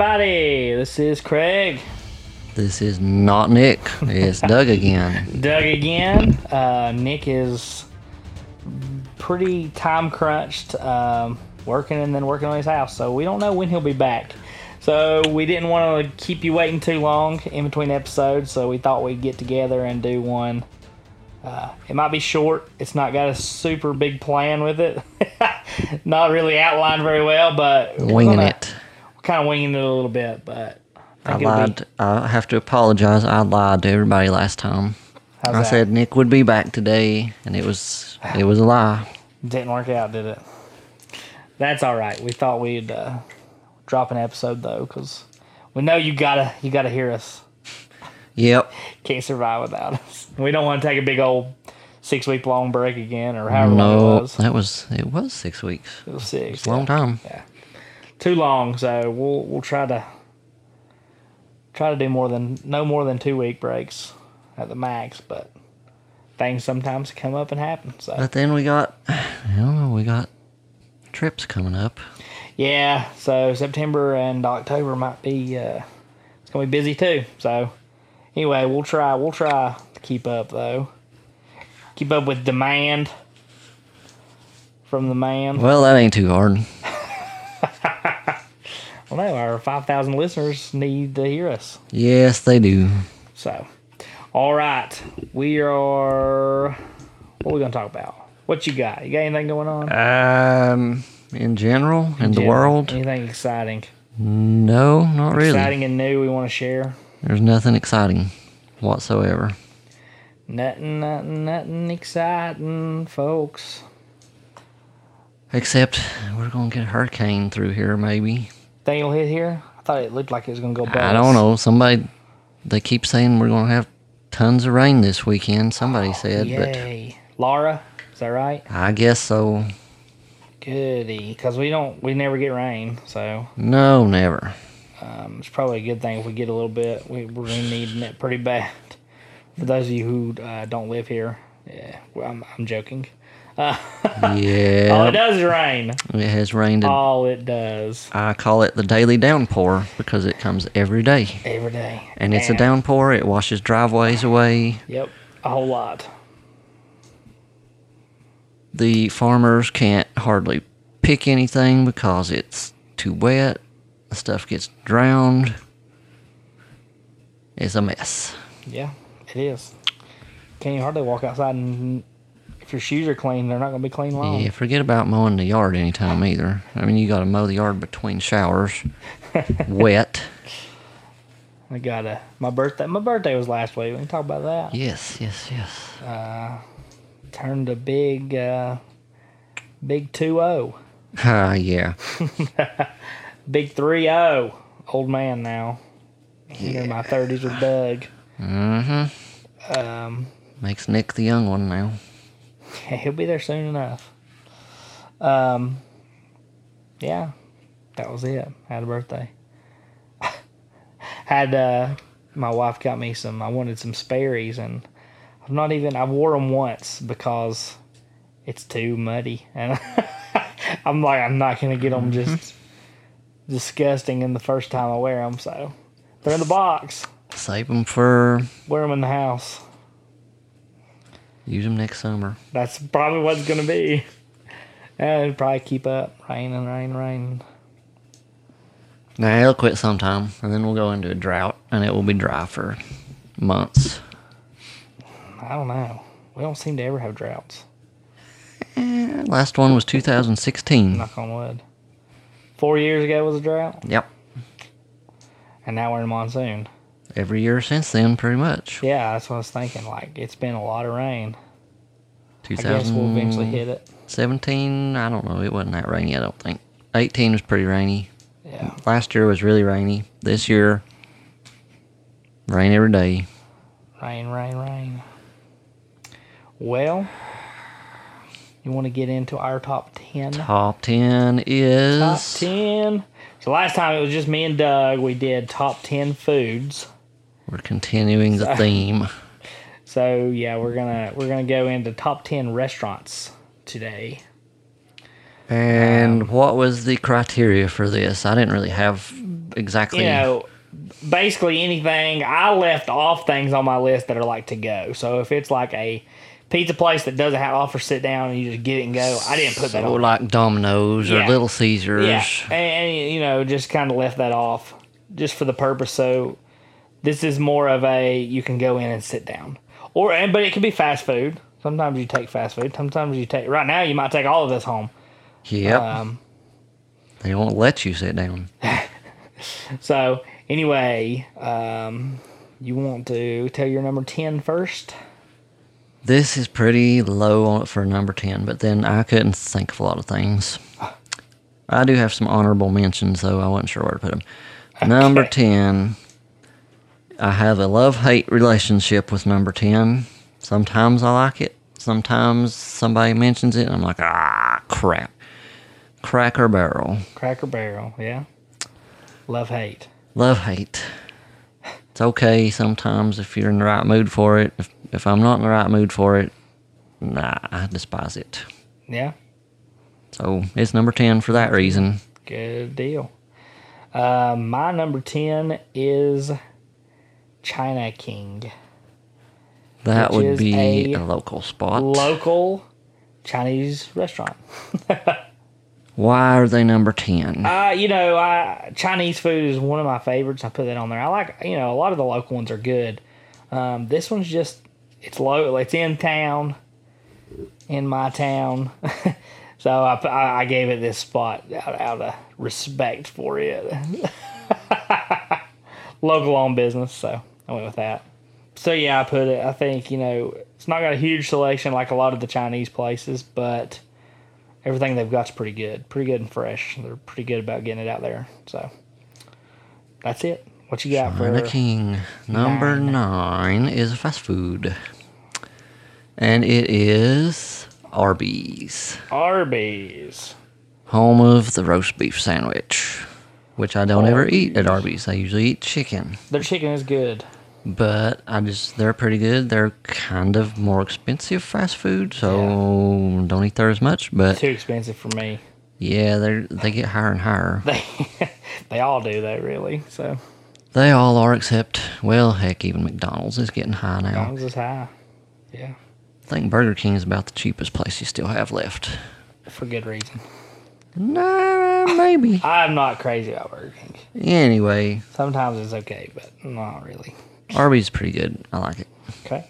everybody. This is Craig. This is not Nick. It's Doug again. Doug again. Uh, Nick is pretty time crunched, um, working and then working on his house, so we don't know when he'll be back. So we didn't want to keep you waiting too long in between episodes, so we thought we'd get together and do one. Uh, it might be short. It's not got a super big plan with it. not really outlined very well, but Winging gonna- it. Kind of winging it a little bit, but I think it'll be- lied. I have to apologize. I lied to everybody last time. How's I that? said Nick would be back today, and it was it was a lie. Didn't work out, did it? That's all right. We thought we'd uh, drop an episode though, because we know you gotta you gotta hear us. Yep. Can't survive without us. We don't want to take a big old six week long break again, or however long it was. that was it was six weeks. It was six. It's a long time. yeah. Too long. So we'll we'll try to try to do more than no more than two week breaks at the max, but things sometimes come up and happen. So But then we got, I don't know, we got trips coming up. Yeah, so September and October might be uh, it's gonna be busy too. So anyway, we'll try we'll try to keep up though. Keep up with demand from the man. Well, that ain't too hard. Well, no, our five thousand listeners need to hear us. Yes, they do. So, all right, we are. What are we gonna talk about? What you got? You got anything going on? Um, in general, in, the world, Anything exciting? no, not really. Exciting and new we want to share? There's nothing exciting whatsoever. Nothing, nothing, nothing exciting, folks. Except we're gonna get a hurricane through here, maybe. It'll hit here? I thought it looked like it was gonna go. Bust. I don't know. Somebody, they keep saying we're gonna have tons of rain this weekend. Somebody said, Yay, Laura, is that right? I guess so. Goody, because we don't, we never get rain, so No, never. um, it's probably a good thing if we get a little bit. We, we're gonna need it pretty bad. For those of you who uh, don't live here, yeah, well, I'm, I'm joking. All it does is rain. it has rained. All it does I call it the daily downpour because it comes every day, every day, and it's a downpour. It washes driveways away. Yep, a whole lot. the farmers can't hardly pick anything because it's too wet. The stuff gets drowned. It's a mess. Yeah, it is. Can't you hardly walk outside and if your shoes are clean, they're not gonna be clean long. Yeah, forget about mowing the yard anytime either. I mean, you got to mow the yard between showers, wet. I got a my birthday. My birthday was last week. We can talk about that. Yes, yes, yes. Uh, Turned a big, uh, big two zero, Ah, yeah. big three zero. Old man now. In my thirties with Doug. Mm-hmm. Um, Makes Nick the young one now. he'll be there soon enough. Um, yeah, that was it. I Had a birthday. Had uh, my wife got me some. I wanted some Sperry's, and I've not even. I wore them once because it's too muddy, and I'm like, I'm not gonna get them just disgusting in the first time I wear them. So they're in the box. Save them for Wear them in the house. Use them next summer. That's probably what it's gonna be. And it'll probably keep up. Rain and rain, rain. Nah, it'll quit sometime, and then we'll go into a drought, and it will be dry for months. I don't know. We don't seem to ever have droughts. Eh, last one was 2016. Knock on wood. Four years ago was a drought, Yep. and now we're in monsoon. Every year since then, pretty much. Yeah, that's what I was thinking. Like it's been a lot of rain. I guess we'll eventually hit it. Seventeen. I don't know. It wasn't that rainy, I don't think. 18 was pretty rainy. Yeah. Last year was really rainy. This year, rain every day. Rain, rain, rain. Well, you want to get into our top 10? Top 10 is. Top 10. So last time it was just me and Doug. We did top 10 foods. We're continuing the theme. So yeah, we're gonna we're gonna go into top ten restaurants today. And um, what was the criteria for this? I didn't really have exactly. you know, basically anything. I left off things on my list that are like to go. So if it's like a pizza place that doesn't have offer sit down and you just get it and go, I didn't put that so on. like Domino's or Little Caesars. Yeah, and, and you know, just kind of left that off just for the purpose. So this is more of a you can go in and sit down, or and but it could be fast food. Sometimes you take fast food. Sometimes you take. Right now, you might take all of this home. Yep. Um, they won't let you sit down. so anyway, um, you want to tell your number 10 first? This is pretty low for number 10, but then I couldn't think of a lot of things. I do have some honorable mentions, though. I wasn't sure where to put them. Number 10, I have a love hate relationship with number 10. Sometimes I like it, sometimes somebody mentions it, and I'm like, ah, crap. Cracker Barrel. Cracker Barrel, yeah. Love hate. Love hate. It's okay sometimes if you're in the right mood for it. If, if I'm not in the right mood for it, nah, I despise it. Yeah, So it's number 10 for that reason. good deal. Uh, my number 10 is China King. That would be a a, local spot. Local Chinese restaurant. Why are they number 10? Uh, you know, I, Chinese food is one of my favorites. I put that on there. I like, you know, a lot of the local ones are good. Um, this one's just, it's low, it's in town, in my town. so I, I, I gave it this spot out, out of respect for it. local owned business, so I went with that. So yeah, I put it, I think, you know, it's not got a huge selection like a lot of the Chinese places, but everything they've got's pretty good, pretty good and fresh. They're pretty good about getting it out there. So that's it. What you got China for? King. Number nine. 9 is fast food. And it is Arby's. Arby's. Home of the roast beef sandwich. Which I don't ever eat at Arby's. I usually eat chicken. Their chicken is good. But I just they're pretty good. They're kind of more expensive fast food, so don't eat there as much. But Too expensive for me. yeah, they they get higher and higher. They they all do that really. So They all are, except well, heck, even McDonald's is getting high now. McDonald's is high. Yeah, I think Burger King is about the cheapest place you still have left. for good reason. Nah, maybe. I'm not crazy about Burger King. Anyway, Sometimes it's okay, but not really. Arby's pretty good. I like it. Okay.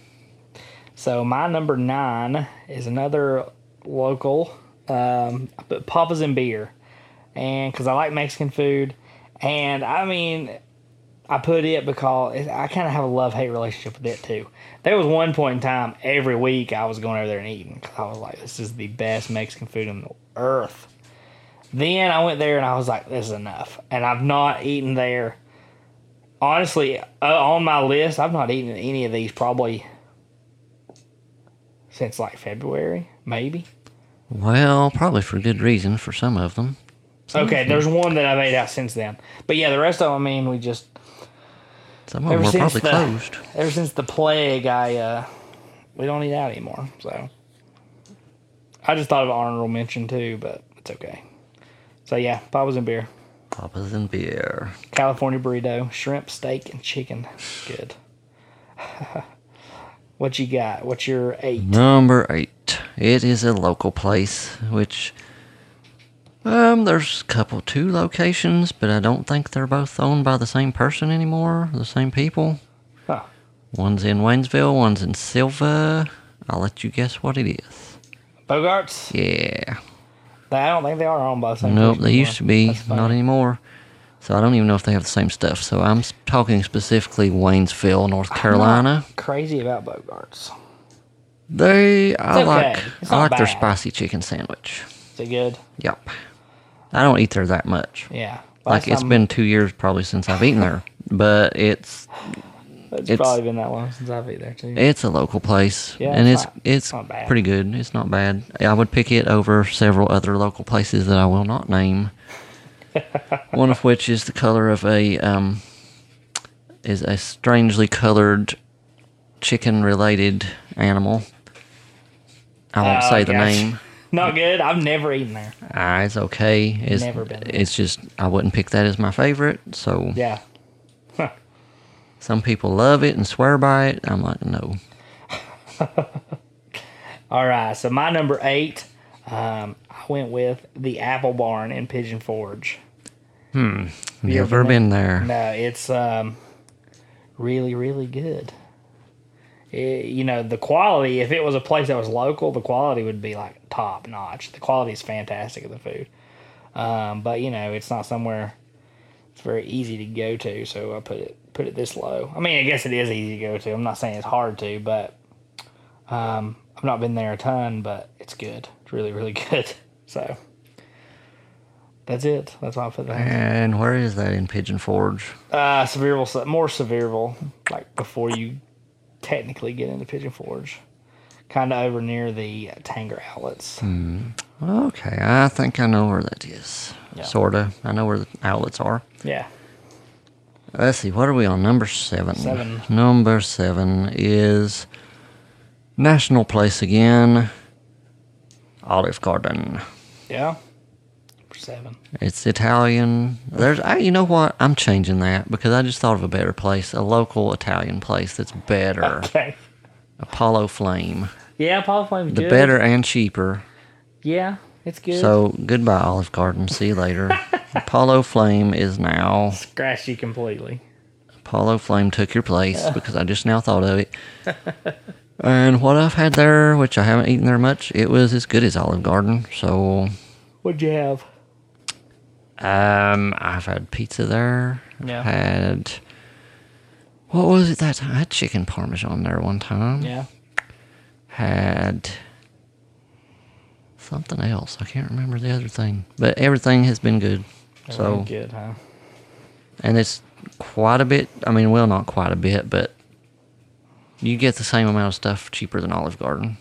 So my number nine is another local, um, but Papa's and Beer, and because I like Mexican food, and I mean, I put it because I kind of have a love hate relationship with it too. There was one point in time every week I was going over there and eating because I was like, this is the best Mexican food on the earth. Then I went there and I was like, this is enough, and I've not eaten there honestly, uh, on my list, I've not eaten any of these probably since like February, maybe. Well, probably for good reason for some of them. Okay, there's one that I've ate out since then, but yeah, the rest of them, I mean, we just Some of them ever since probably the closed. ever since the plague, I uh, we don't eat out anymore. So I just thought of honorable mention too, but it's okay. So yeah, Papa's and beer, Papa's and beer. California burrito, shrimp, steak, and chicken. Good. what you got? What's your eight? Number eight. It is a local place, which um, there's a couple two locations, but I don't think they're both owned by the same person anymore, the same people. Huh. One's in Waynesville, one's in Sylva. I'll let you guess what it is. Bogarts? Yeah. I don't think they are owned by the same Nope, they anymore. used to be, not anymore. So I don't even know if they have the same stuff. So I'm talking specifically Waynesville, North Carolina. Crazy about Bogarts. They, I okay. like, It's I like their spicy chicken sandwich. Is it good? Yep. I don't eat there that much. Yeah. Like Last it's time- been two years probably since I've eaten there, but it's It's, it's- probably been that long since I've eaten there too. it's a local place, Yeah, and it's it's not- it's not bad. pretty good. It's not bad. I would pick it over several other local places that I will not name. One of which is the color of a um, is a strangely colored chicken related animal. I won't Oh, say the gotcha. name. Not good. I've never eaten there. Ah, it's okay. It's, Never been there. It's just I wouldn't pick that as my favorite. So Yeah. Some people love it and swear by it. I'm like, no. All right. So my number eight, um, I went with the Apple Barn in Pigeon Forge. You Never ever been there. No, it's um, really, really good. It- you know, the quality, if it was a place that was local, the quality would be like top notch. The quality is fantastic of the food. Um, but, you know, it's not somewhere it's very easy to go to, so I put it put it this low. I mean, I guess it is easy to go to. I'm not saying it's hard to, but um, I've not been there a ton, but it's good. It's really, really good. So that's it. That's all I put that. And where is that in Pigeon Forge? Uh, Sevierville, more Sevierville, like before you technically get into Pigeon Forge. Kind of over near the Tanger outlets. Hmm. Okay, I think I know where that is. Yeah. Sorta. I know where the outlets are. Yeah. Let's see, what are we on? Number seven. Seven. Number seven is National Place again. Olive Garden. Yeah. For seven. It's Italian. There's, I, you know what? I'm changing that because I just thought of a better place, a local Italian place that's better. Okay. Apollo Flame, Yeah, Apollo Flame's the good. better and cheaper. Yeah, it's good. So goodbye, Olive Garden. See you later. Apollo Flame is now. Scratched you completely. Apollo Flame took your place because I just now thought of it. and what I've had there, which I haven't eaten there much, it was as good as Olive Garden. So What'd you have? um, I've had pizza there. Yeah. Had what was it that time? I had chicken parmesan there one time. Yeah. Had something else. I can't remember the other thing, but everything has been good. So good, huh? and it's quite a bit. I mean, well, not quite a bit, but you get the same amount of stuff cheaper than Olive Garden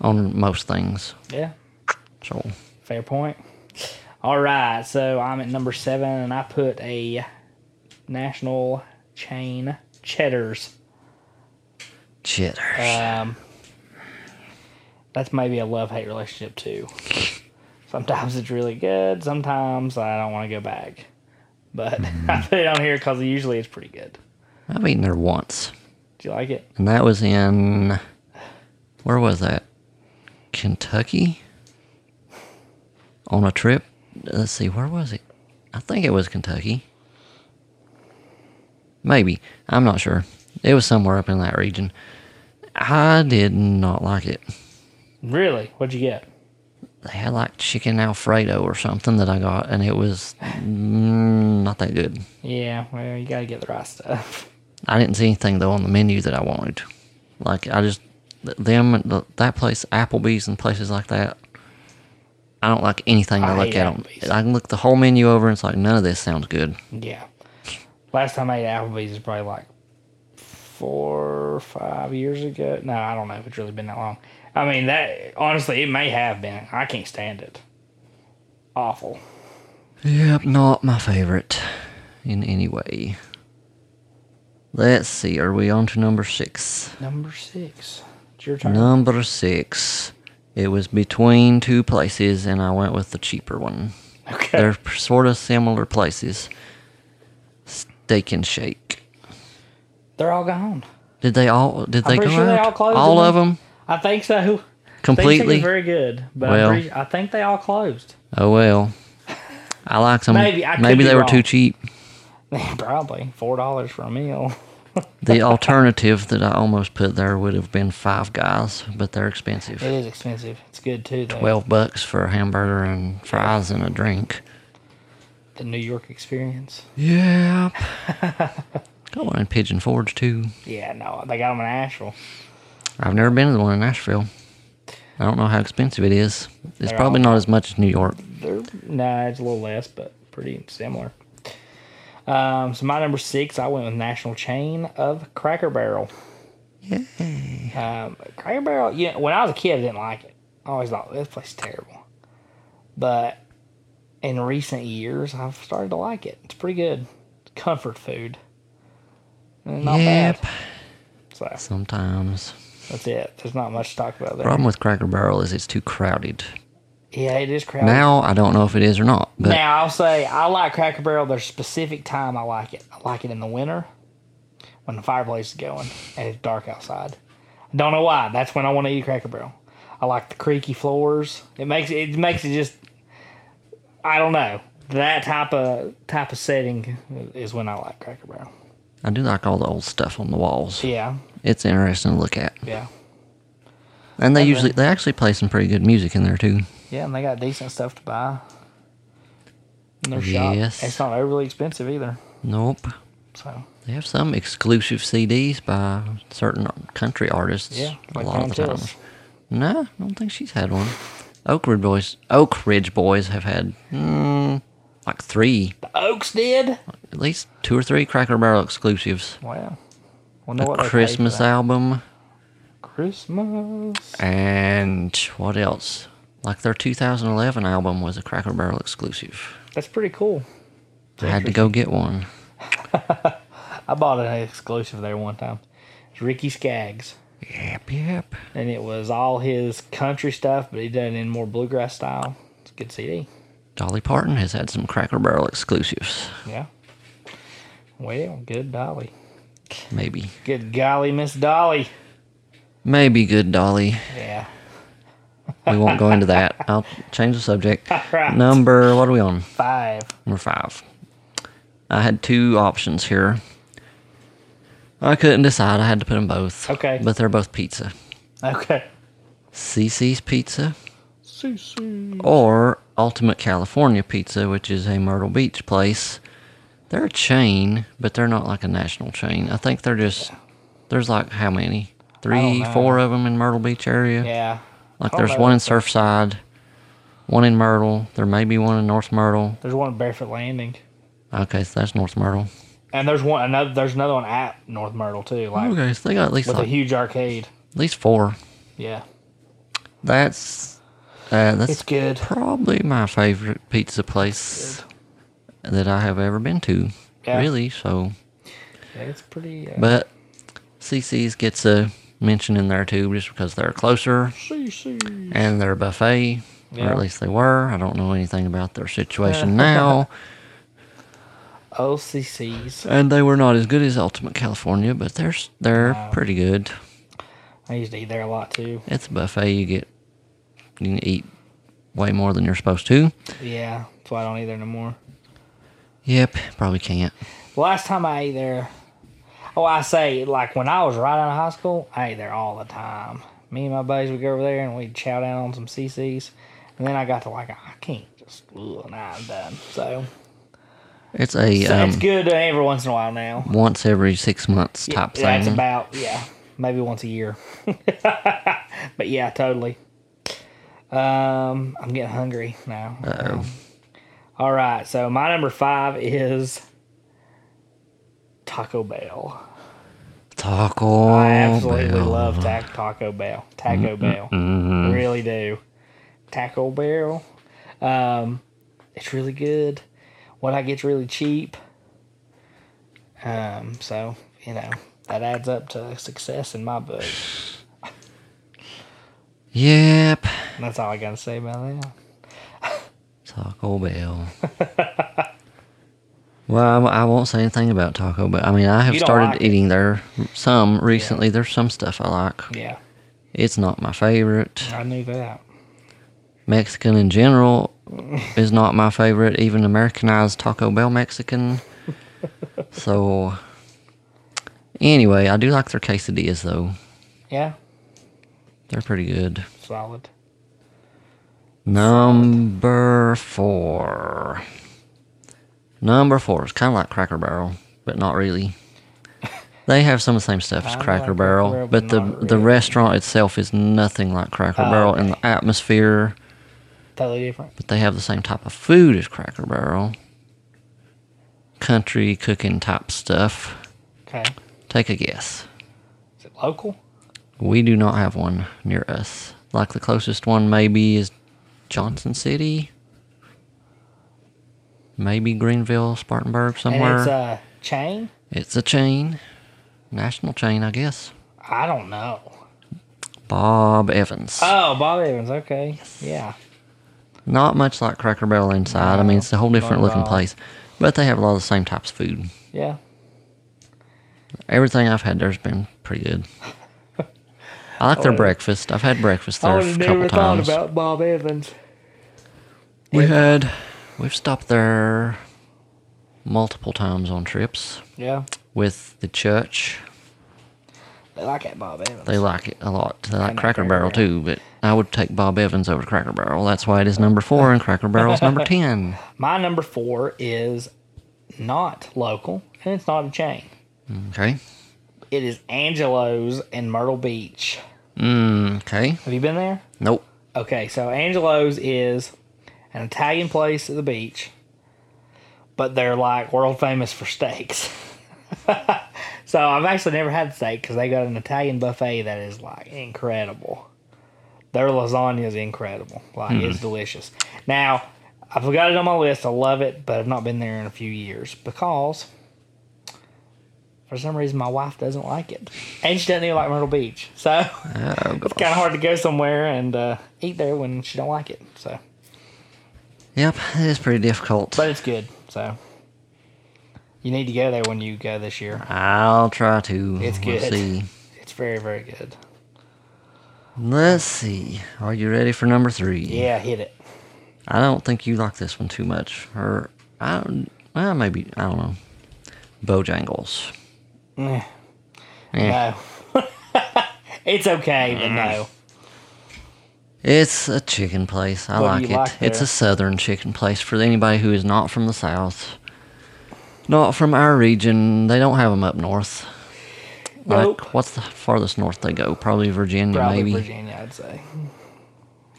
on most things. Yeah. So Fair point. All right, so I'm at number seven, and I put a national chain Cheddar's. Cheddar. Um, that's maybe a love hate relationship too. Sometimes it's really good. Sometimes I don't want to go back. But I put it on here because usually it's pretty good. I've eaten there once, Do you like it? and that was in where was that? Kentucky. On a trip. Let's see, where was it? I think it was Kentucky. Maybe. I'm not sure. It was somewhere up in that region. I did not like it. Really? What'd you get? They had like chicken Alfredo or something that I got, and it was mm, not that good. Yeah, well, you gotta get the right stuff. I didn't see anything though on the menu that I wanted. Like I just them that place, Applebee's and places like that. I don't like anything I, I look at. at 'em. Applebee's. I can look the whole menu over and it's like none of this sounds good. Yeah. Last time I ate Applebee's is probably like four five years ago. No, I don't know if it's really been that long. I mean, that honestly, it may have been. I can't stand it. Awful. Yep, not my favorite in any way. Let's see, are we on to number six? Number six. It's your turn. Number six. It was between two places, and I went with the cheaper one. Okay. They're sort of similar places. Steak and Shake. They're all gone. Did they all? Did they pretty go sure they out? all closed all of them I think so. Completely. very good, but Well. I'm pretty, I think they all closed. oh well. I like some. Maybe, I Maybe be they were too cheap. Probably four dollars for a meal. The alternative that I almost put there would have been Five Guys, but they're expensive. It is expensive. It's good too, though. Twelve bucks for a hamburger and fries and a drink. the New York experience. Yeah. Got one in Pigeon Forge too. Yeah, no, they got them in Asheville. I've never been to the one in Nashville. I don't know how expensive it is. It's They're probably all- not as much as New York. They're nah, it's a little less, but pretty similar. Um, so my number six, I went with national chain of Cracker Barrel. Yeah. Um, Cracker Barrel, yeah. When I was a kid, I didn't like it. I always thought this place is terrible. But in recent years, I've started to like it. It's pretty good. Comfort food. Not Yep. bad. So Sometimes. That's it. There's not much to talk about there. Problem with Cracker Barrel is it's too crowded. Yeah, it is crowded. Now I don't know if it is or not, but Now I'll say I like Cracker Barrel. There's a specific time I like it. I like it in the winter when the fireplace is going and it's dark outside. I don't know why. That's when I want to eat Cracker Barrel. I like the creaky floors. It makes it makes it just. I don't know that type of type of setting is when I like Cracker Barrel. I do like all the old stuff on the walls. Yeah, It's interesting to look at, yeah, and they Okay. usually they actually play some pretty good music in there too. yeah, and they got decent stuff to buy. In their shop, Yes. it's not overly expensive either. Nope. So They have some exclusive CDs by certain country artists. yeah, a like lot Pam of the time. No, I don't think she's had one. Oak Ridge Boys, Oak Ridge Boys have had mm, like three, The Oaks did. at least two or three Cracker Barrel exclusives. Wow. Wonder A what they paid for Christmas album Christmas. and what else? Like their 2011 album was a Cracker Barrel exclusive. That's pretty cool. I had to go get one. I bought an exclusive there one time. It's Ricky Skaggs. Yep, yep. And it was all his country stuff, but he done it in more bluegrass style. It's a good CD. Dolly Parton has had some Cracker Barrel exclusives. Yeah. Well, good Dolly. Maybe. Good golly, Miss Dolly. Maybe good Dolly. Yeah. We won't go into that. I'll change the subject. Right. Number, what are we on? Five. Number five. I had two options here. I couldn't decide. I had to put them both. Okay. But they're both pizza. Okay. Cicis Pizza Susu. or Ultimate California Pizza, which is a Myrtle Beach place. They're a chain, but they're not like a national chain. I think they're just, there's like how many? Three, four of them in Myrtle Beach area. Yeah. Like there's know. one in Surfside, one in Myrtle. There may be one in North Myrtle. There's one in Barefoot Landing. Okay, so that's North Myrtle. And there's one another there's another one at North Myrtle too, like Okay, so they got at least with a huge arcade. at least four. Yeah. That's uh, that's It's good. probably my favorite pizza place that I have ever been to. Yeah. Really, so Yeah, it's pretty uh, but Cicis gets a mention in there too, just because they're closer Susu. and they're buffet, or at least they were. I don't know anything about their situation now, OCCs. and they were not as good as Ultimate California, but they're they're Wow. pretty good. I used to eat there a lot too. It's a buffet. You get you can eat way more than you're supposed to. Yeah, that's why I don't eat there no more. Yep, probably can't. The last time I ate there, oh, I say like when I was right out of high school, I ate there all the time. Me and my buddies would go over there and we'd chow down on some Cicis, and then I got to like I can't just ugh, nah, I'm done. So, It's a so um, it's good every once in a while now. once every six months Yeah, type That's about yeah, maybe once a year. but yeah, totally. Um, I'm getting hungry now. Um, all right, so my number five is Taco Bell. Taco I absolutely Bell. love ta- Taco Bell. Taco Bell, mhm. really do. Taco Bell, um, it's really good. What I get's really cheap. Um, so you know that adds up to success in my book. Yep. That's all I gotta say about that. Taco Bell. well, I, I won't say anything about Taco Bell. I mean, I have started like it. eating there some recently. There's some stuff I like. Yeah, It's not my favorite. I knew that. Mexican in general is not my favorite. Even Americanized Taco Bell Mexican. so, anyway, I do like their quesadillas though. Yeah, They're pretty good. solid. Number four. Number four is kind of like Cracker Barrel, but not really. They have some of the same stuff as Cracker like Barrel, Barrel, but the not the restaurant itself is nothing like Cracker Oh, Barrel, okay. the atmosphere. Totally different. But they have the same type of food as Cracker Barrel. Country cooking type stuff. Okay, Take a guess. is it local? We do not have one near us. Like the closest one maybe is Johnson City. Maybe Greenville, Spartanburg, somewhere. And it's a chain. It's a chain, national chain, I guess. I don't know. Bob Evans. Oh, Bob Evans. Okay. Yeah. Not much like Cracker Barrel inside. I mean, it's a whole different looking place, but they have a lot of the same types of food. Yeah. Everything I've had there's been pretty good. I like their Oh, breakfast. I've had breakfast there would a couple never thought times. about Bob Evans. We had we've stopped there multiple times on trips Yeah. with the church. They like that Bob Evans. They like it a lot. They like Cracker Cracker Barrel Barrel. too, but I would take Bob Evans over Cracker Barrel. That's why it is number four and Cracker Barrel's number ten. My number four is not local and it's not a chain. Okay. It is Angelo's in Myrtle Beach. Mm, okay. Have you been there? Nope. Okay, so Angelo's is an Italian place at the beach, but they're like world famous for steaks. so I've actually never had steak because they got an Italian buffet that is like incredible. Their lasagna is incredible. Like it's delicious. Now I've got it on my list. I love it, but I've not been there in a few years because for some reason my wife doesn't like it, and she doesn't even like Myrtle Beach. So Oh, it's kind of hard to go somewhere and uh, eat there when she don't like it. So, Yep, it is pretty difficult. but it's good. So you need to go there when you go this year. I'll try to. It's We'll good. see. It's very very good. Let's see. Are you ready for number three? Yeah, hit it. I don't think you like this one too much. Or I don't. Well, maybe I don't know. Bojangles. Eh. No, it's okay, but no. It's a chicken place. I What do like you it. like it's a southern chicken place for anybody who is not from the south. Not from our region. They don't have them up north. Nope. Like, what's the farthest north they go? Probably Virginia, Probably maybe. Virginia, I'd say.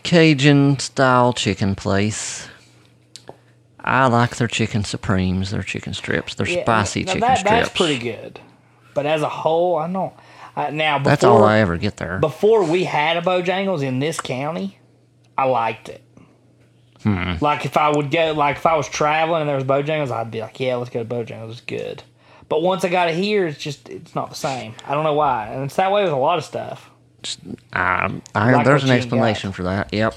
Cajun style chicken place. I like their chicken supremes, their chicken strips, their Yeah, spicy now chicken that, strips. That's pretty good. But as a whole, I don't. I, now before, That's all I ever get there. before we had a Bojangles in this county, I liked it. Hmm. Like if I would go, like if I was traveling and there was Bojangles, I'd be like, yeah, let's go to Bojangles. It's good. But once I got it here, it's just it's not the same. I don't know why, and it's that way with a lot of stuff. Um, I, Like there's an explanation for that. Yep.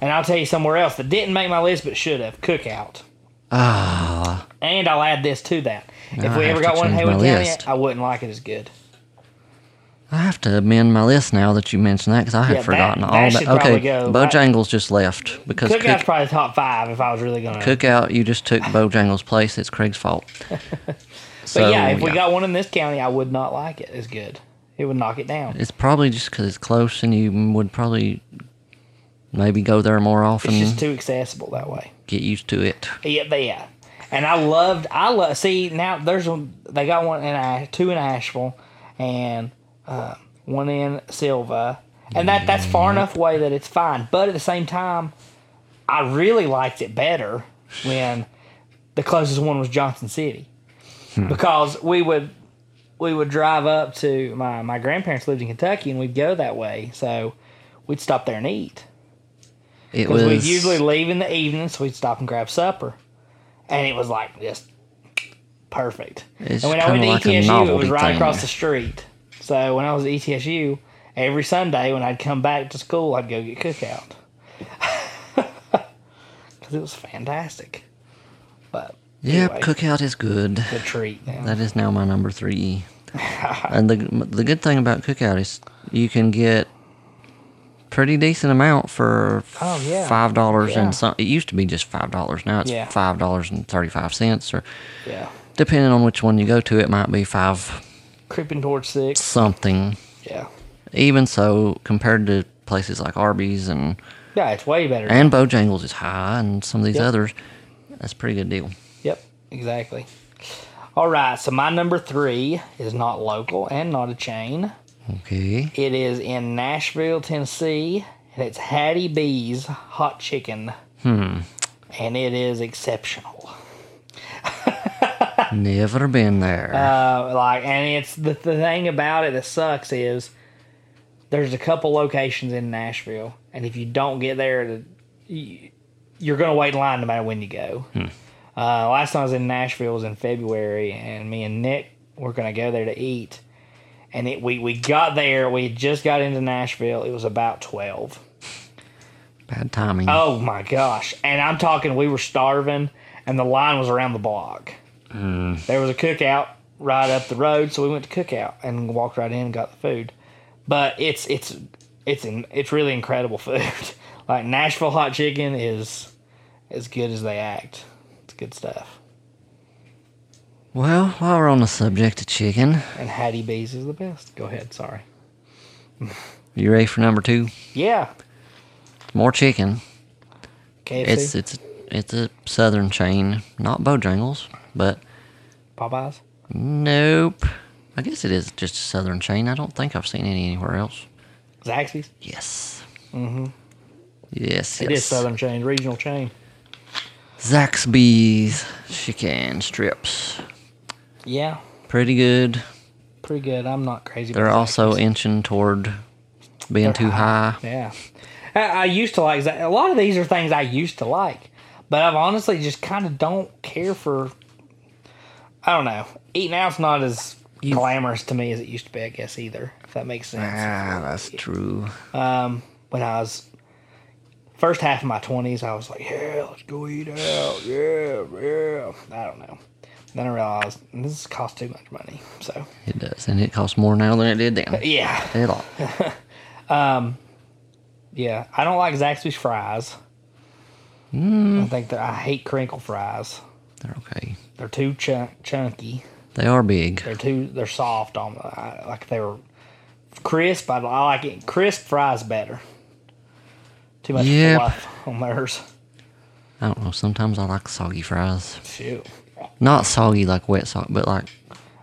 And I'll tell you somewhere else that didn't make my list but should have Cookout. Ah, And I'll add this to that. If we ever got one in Haywood County, list. I wouldn't like it as good. I have to amend my list now that you mentioned that because I had Yeah, forgotten that all should that. Okay, go. Bojangles just left because Cookout's cook, probably top five if I was really gonna. Cookout, you just took Bojangles' place. It's Craig's fault. so but yeah, if we got one in this county, I would not like it It's good. It would knock it down. it's probably just because it's close and you would probably maybe go there more often. It's just too accessible that way. get used to it. Yeah, yeah. And I loved. I love. See now, there's one. They got one in Ash, two in Asheville, and uh, one in Sylva, and that that's far enough away that it's fine. But at the same time, I really liked it better when the closest one was Johnson City, because we would we would drive up to my my grandparents lived in Kentucky, and we'd go that way, so we'd stop there and eat. It was we'd usually leave in the evening, so we'd stop and grab supper. And it was like just perfect. It's and when I went to like ETSU, it was right thing. across the street. So when I was at ETSU, every Sunday when I'd come back to school, I'd go get cookout. Because it was fantastic. But Yep, anyway, Cookout is good. the treat. Now. That is now my number three. and the the good thing about Cookout is you can get pretty decent amount for Oh, yeah. five dollars Yeah. and some. It used to be just five dollars. Now it's Yeah. five dollars and thirty five cents, or yeah. depending on which one you go to, it might be five Creeping towards six. something. Yeah. Even so, compared to places like Arby's and Yeah, it's way better. and Bojangles is high, and some of these Yep. others, that's a pretty good deal. Yep, exactly. All right, so my number three is not local and not a chain. Okay. It is in Nashville, Tennessee, and it's Hattie B's Hot Chicken. Hmm. And it is exceptional. Never been there. Uh, like, and it's the, the thing about it that sucks is there's a couple locations in Nashville, and if you don't get there, you, you're gonna wait in line no matter when you go. Uh, last time I was in Nashville was in February, and me and Nick were gonna go there to eat, and it we we got there. We just got into Nashville. It was about twelve. Bad timing. Oh my gosh! And I'm talking, we were starving, and the line was around the block. Mm. There was a cookout right up the road, so we went to cookout and walked right in and got the food. But it's it's it's in, it's really incredible food. like Nashville hot chicken is as good as they act. It's good stuff. Well, while we're on the subject of chicken, And Hattie B's is the best. Go ahead. Sorry. you ready for number two? Yeah. More chicken. KFC. It's it's it's a southern chain, not Bojangles, but Popeyes. nope. I guess it is just a southern chain. I don't think I've seen any anywhere else. Zaxby's. Yes. Mm-hmm. Yes, It yes. is Southern chain, regional chain. Zaxby's chicken strips. Yeah. Pretty good. Pretty good. I'm not crazy. They're also inching toward being They're too high. Yeah. I, I used to like a lot of these are things I used to like, but I've honestly just kind of don't care for. I don't know. Eating out's not as glamorous to me as it used to be. I guess either. If that makes sense. Ah, that's true. Um, when I was first half of my twenties, I was like, yeah, let's go eat out. Yeah, yeah. I don't know. Then I realized this costs too much money. So It does, and it costs more now than it did then. yeah, A lot. yeah. I don't like Zaxby's fries. I think that I hate crinkle fries. They're okay. They're too chunk, chunky. They are big. They're too. They're soft on I, like they were crisp. I, I like it crisp fries better. Too much Yep. fluff on theirs. I don't know. Sometimes I like soggy fries. Shoot, Not soggy like wet soggy, but like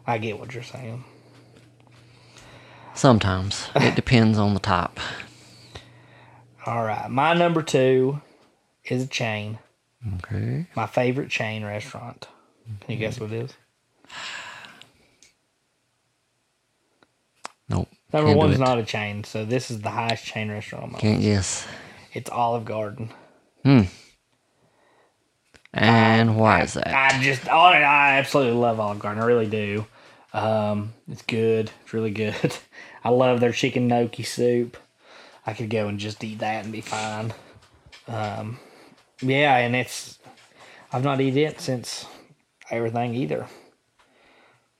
I get what you're saying. sometimes. It depends on the type. All right, my number two is a chain. Okay. My favorite chain restaurant. Can you guess what it is? Nope. Number one's not a chain, so this is the highest chain restaurant on my Can't list. guess. It's Olive Garden. Hmm. And why is that? I just, oh, I absolutely love Olive Garden. I really do. Um, it's good. It's really good. I love their chicken gnocchi soup. I could go and just eat that and be fine. Um, yeah, and it's, I've not eaten it since everything either.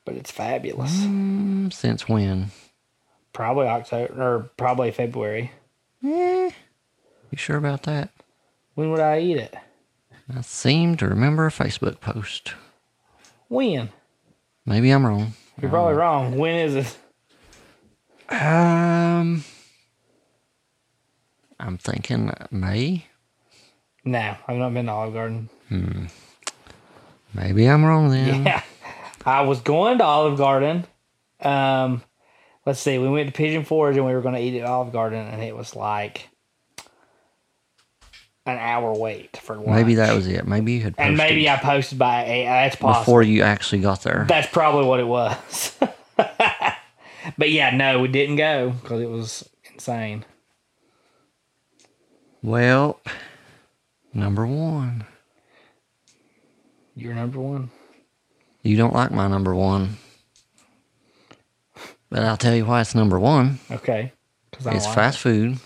But it's fabulous. Mm, since when? Probably October or probably February. Eh. You sure about that? When would I eat it? I seem to remember a Facebook post. When? Maybe I'm wrong. You're probably uh, wrong. When is it? Um, I'm thinking May. No, I've not been to Olive Garden. Hmm. Maybe I'm wrong then. Yeah. I was going to Olive Garden. Um, let's see. We went to Pigeon Forge and we were going to eat at Olive Garden, and it was like an hour wait for lunch. Maybe that was it. Maybe you had posted And maybe I posted by eight. That's possible. before you actually got there. That's probably what it was. but yeah, no, we didn't go because it was insane. Well, number one. You're number one. You don't like my number one. But I'll tell you why it's number one. Okay. It's fast food.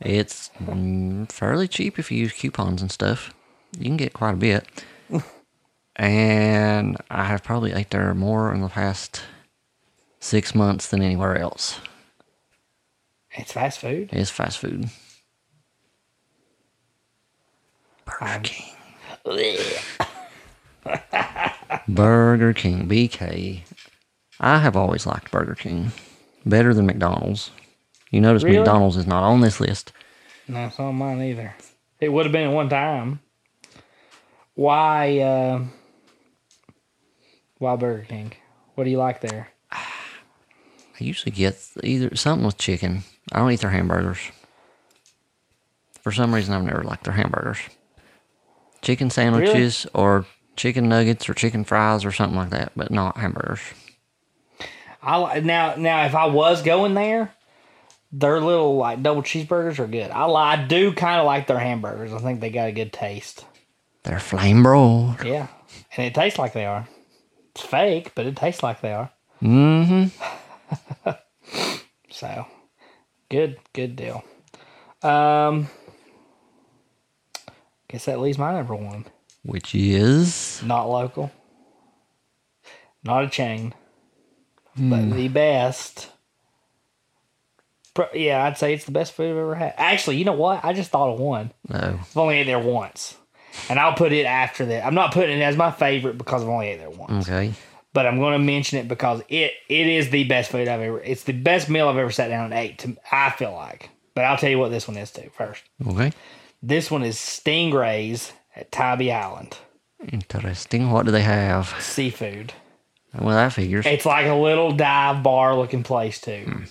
It's mm, fairly cheap if you use coupons and stuff. You can get quite a bit. and I have probably ate there more in the past six months than anywhere else. It's fast food. It's fast food. Burger I'm- King. Burger King, BK. I have always liked Burger King better than McDonald's. You notice Really? McDonald's is not on this list. No, it's not mine either. It would have been at one time. Why? Uh, why Burger King? What do you like there? I usually get either something with chicken. I don't eat their hamburgers. For some reason, I've never liked their hamburgers. Chicken sandwiches or chicken nuggets or chicken fries or something like that, but not hamburgers. I now now if I was going there, their little like double cheeseburgers are good. I I do kind of like their hamburgers. I think they got a good taste. They're flame broiled. Yeah, and it tastes like they are. It's fake, but it tastes like they are. Mm-hmm. So good, good deal. Um, guess that leaves my number one. Which is Not local, not a chain, but hmm. the best. Yeah, I'd say it's the best food I've ever had. Actually, you know what? I just thought of one. no. I've only ate there once, and I'll put it after that. I'm not putting it as my favorite because I've only ate there once, Okay. but I'm going to mention it because it it is the best food I've ever. It's the best meal I've ever sat down and ate. To I feel like, but I'll tell you what this one is too. First, Okay. this one is stingrays at Tybee Island Interesting. What do they have? seafood. Well, that figures. It's like a little dive bar looking place too, hmm.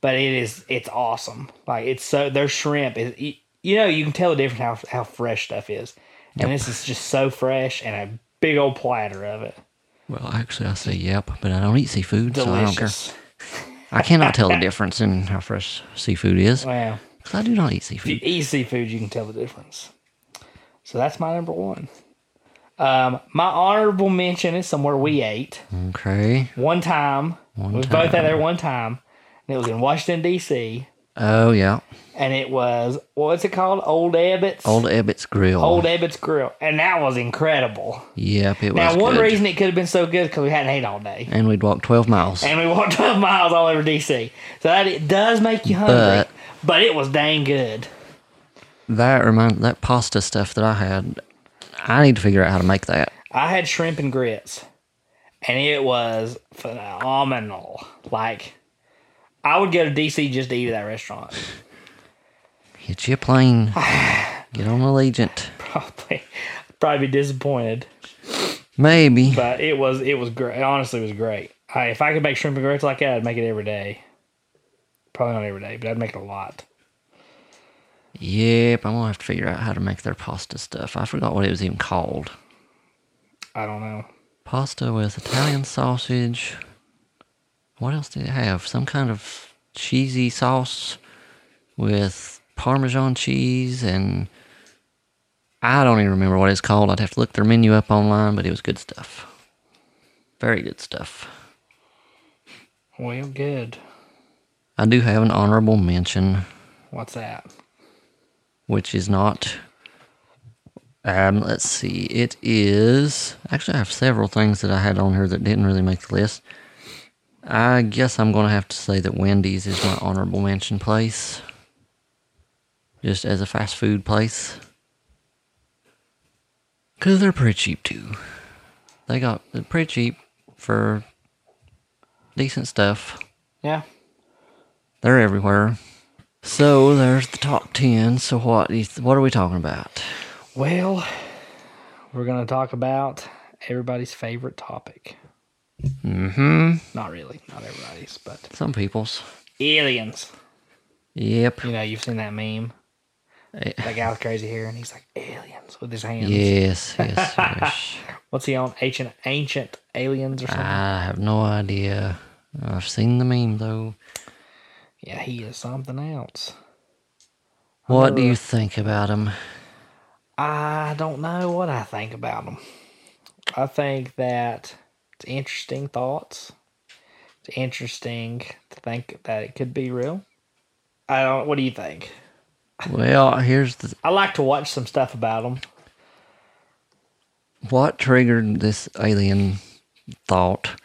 but it is it's awesome. Like it's so their shrimp is you, you know you can tell the difference how how fresh stuff is, and this is just so fresh and a big old platter of it. Well, actually, I say yep, but I don't eat seafood, so I don't care. I cannot tell the difference in how fresh seafood is. Wow. Because I do not eat If you seafood. eat seafood, you can tell the difference. So that's my number one. Um, my honorable mention is somewhere we ate Okay. one time. One we was both time. at there one time, and it was in Washington D.C. Oh yeah, And it was what's it called? Old Ebbitt's. Old Ebbitt's Grill. Old Ebbitt's Grill, and that was incredible. Yep, it was Now, one good. reason it could have been so good because we hadn't ate all day, and we'd walked twelve miles. and we walked 12 miles all over DC. So that it does make you hungry, but, But- it was dang good. That remind that pasta stuff that I had. I need to figure out how to make that. I had shrimp and grits, and it was phenomenal. Like, I would go to DC just to eat at that restaurant. Get you a plane. Get on Allegiant. Probably, probably be disappointed, Maybe. but it was it was great. Honestly, it was great. I, if I could make shrimp and grits like that, I'd make it every day. Probably not every day, but I'd make it a lot. Yep, I'm gonna have to figure out how to make their pasta stuff. I forgot what it was even called. I don't know. Pasta with Italian sausage. What else did it have? Some kind of cheesy sauce with Parmesan cheese and I don't even remember what it's called. I'd have to look their menu up online, but it was good stuff. Very good stuff. Well, good. I do have an honorable mention, What's that? Which is not. Um, let's see. It is actually I have several things that I had on here that didn't really make the list. I guess I'm gonna have to say that Wendy's is my honorable mention place, just as a fast food place, cause they're pretty cheap too. They got they're pretty cheap for decent stuff. Yeah. They're everywhere. So there's the top ten. So what? do you th- What are we talking about? Well, we're going to talk about everybody's favorite topic. Mm-hmm. Not really, not everybody's, but Some people's. aliens. Yep. You know, you've seen that meme. Eh, That guy with crazy hair, and he's like aliens with his hands. Yes. Yes. yes. What's he on? Ancient, ancient aliens or something? I have no idea. I've seen the meme though. Yeah, he is something else. What do you think about him? I don't know what I think about him. I think that it's interesting thoughts. It's interesting to think that it could be real. I don't. What do you think? Well, here's the I like to watch some stuff about him. what triggered this alien thought.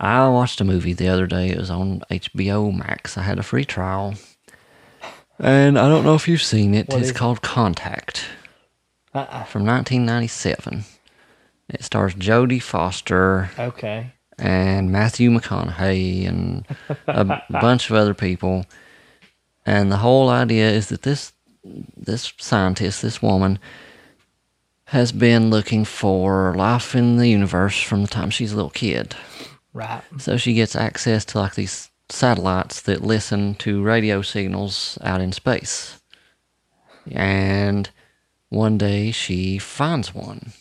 I watched a movie the other day. It was on HBO Max. I had a free trial. And I don't know if you've seen it. What it's is it? called Contact Uh-uh. from 1997. It stars Jodie Foster Okay. and Matthew McConaughey and a bunch of other people. And the whole idea is that this this scientist, this woman, has been looking for life in the universe from the time she's a little kid. Right. So she gets access to like these satellites that listen to radio signals out in space. And one day she finds one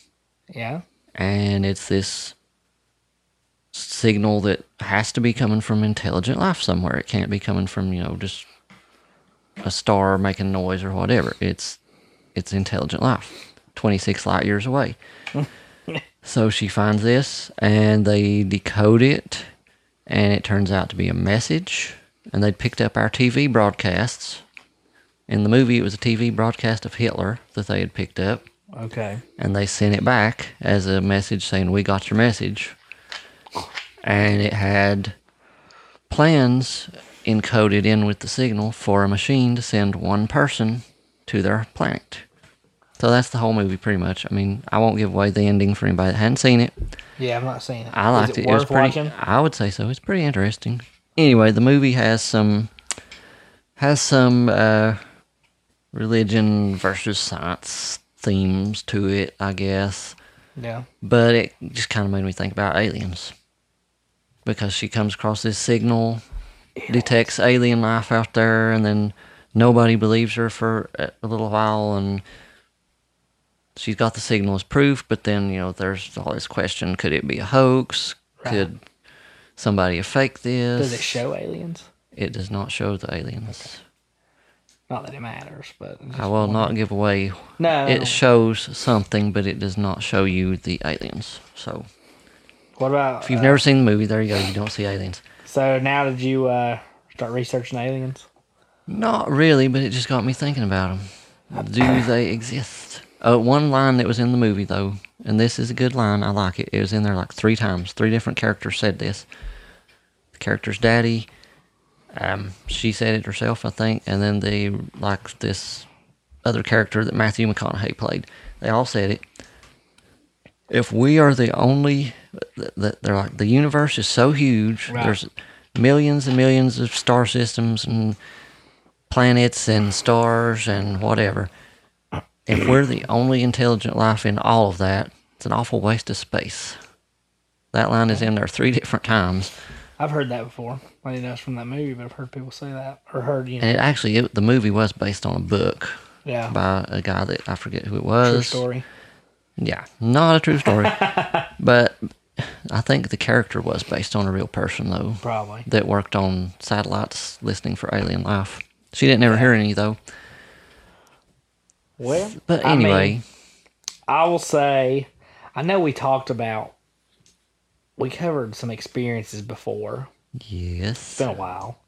Yeah. and it's this signal that has to be coming from intelligent life somewhere. It can't be coming from you know just a star making noise or whatever. It's it's intelligent life, twenty six light years away. so she finds this, and they decode it, and it turns out to be a message and they'd picked up our TV broadcasts. In the movie, it was a TV broadcast of Hitler that they had picked up, Okay. and they sent it back as a message saying, We got your message. And it had plans encoded in with the signal for a machine to send one person to their planet. So that's the whole movie, pretty much. I mean, I won't give away the ending for anybody that hadn't seen it. Yeah, I'm not seeing it. I liked Is it. it. It was pretty. watching? I would say so. It's pretty interesting. Anyway, the movie has some has some uh, religion versus science themes to it, I guess. Yeah. But it just kind of made me think about aliens because she comes across this signal, detects alien life out there, and then nobody believes her for a little while, and she's got the signal as proof. But then you know, there's all this question: Could it be a hoax? Could somebody have faked this? Does it show aliens? It does not show the aliens. Not that it matters, but I will not give away. No. It shows something, but it does not show you the aliens. So what about? if you've uh, never seen the movie, there you go. You don't see aliens. So now did you uh, start researching aliens? Not really, but it just got me thinking about them. Do they exist? Uh, one line that was in the movie, though, and this is a good line. I like it. It was in there like three times. Three different characters said this. The character's daddy, um, she said it herself, I think, and then the like this other character that Matthew McConaughey played. They all said it. If we are the only, th- th- they're like the universe is so huge. Right. There's millions and millions of star systems and planets and stars and whatever. If we're the only intelligent life in all of that, it's an awful waste of space. That line is in there three different times, I've heard that before. I didn't know it's from that movie, but I've heard people say that or heard you know. and it actually it, the movie was based on a book yeah. by a guy that I forget who it was. True story. Yeah, not a true story, but I think the character was based on a real person though Probably. that worked on satellites listening for alien life. She didn't ever hear any though. Well, But I mean, anyway, I will say, I know we talked about, we covered some experiences before. yes. It's been a while.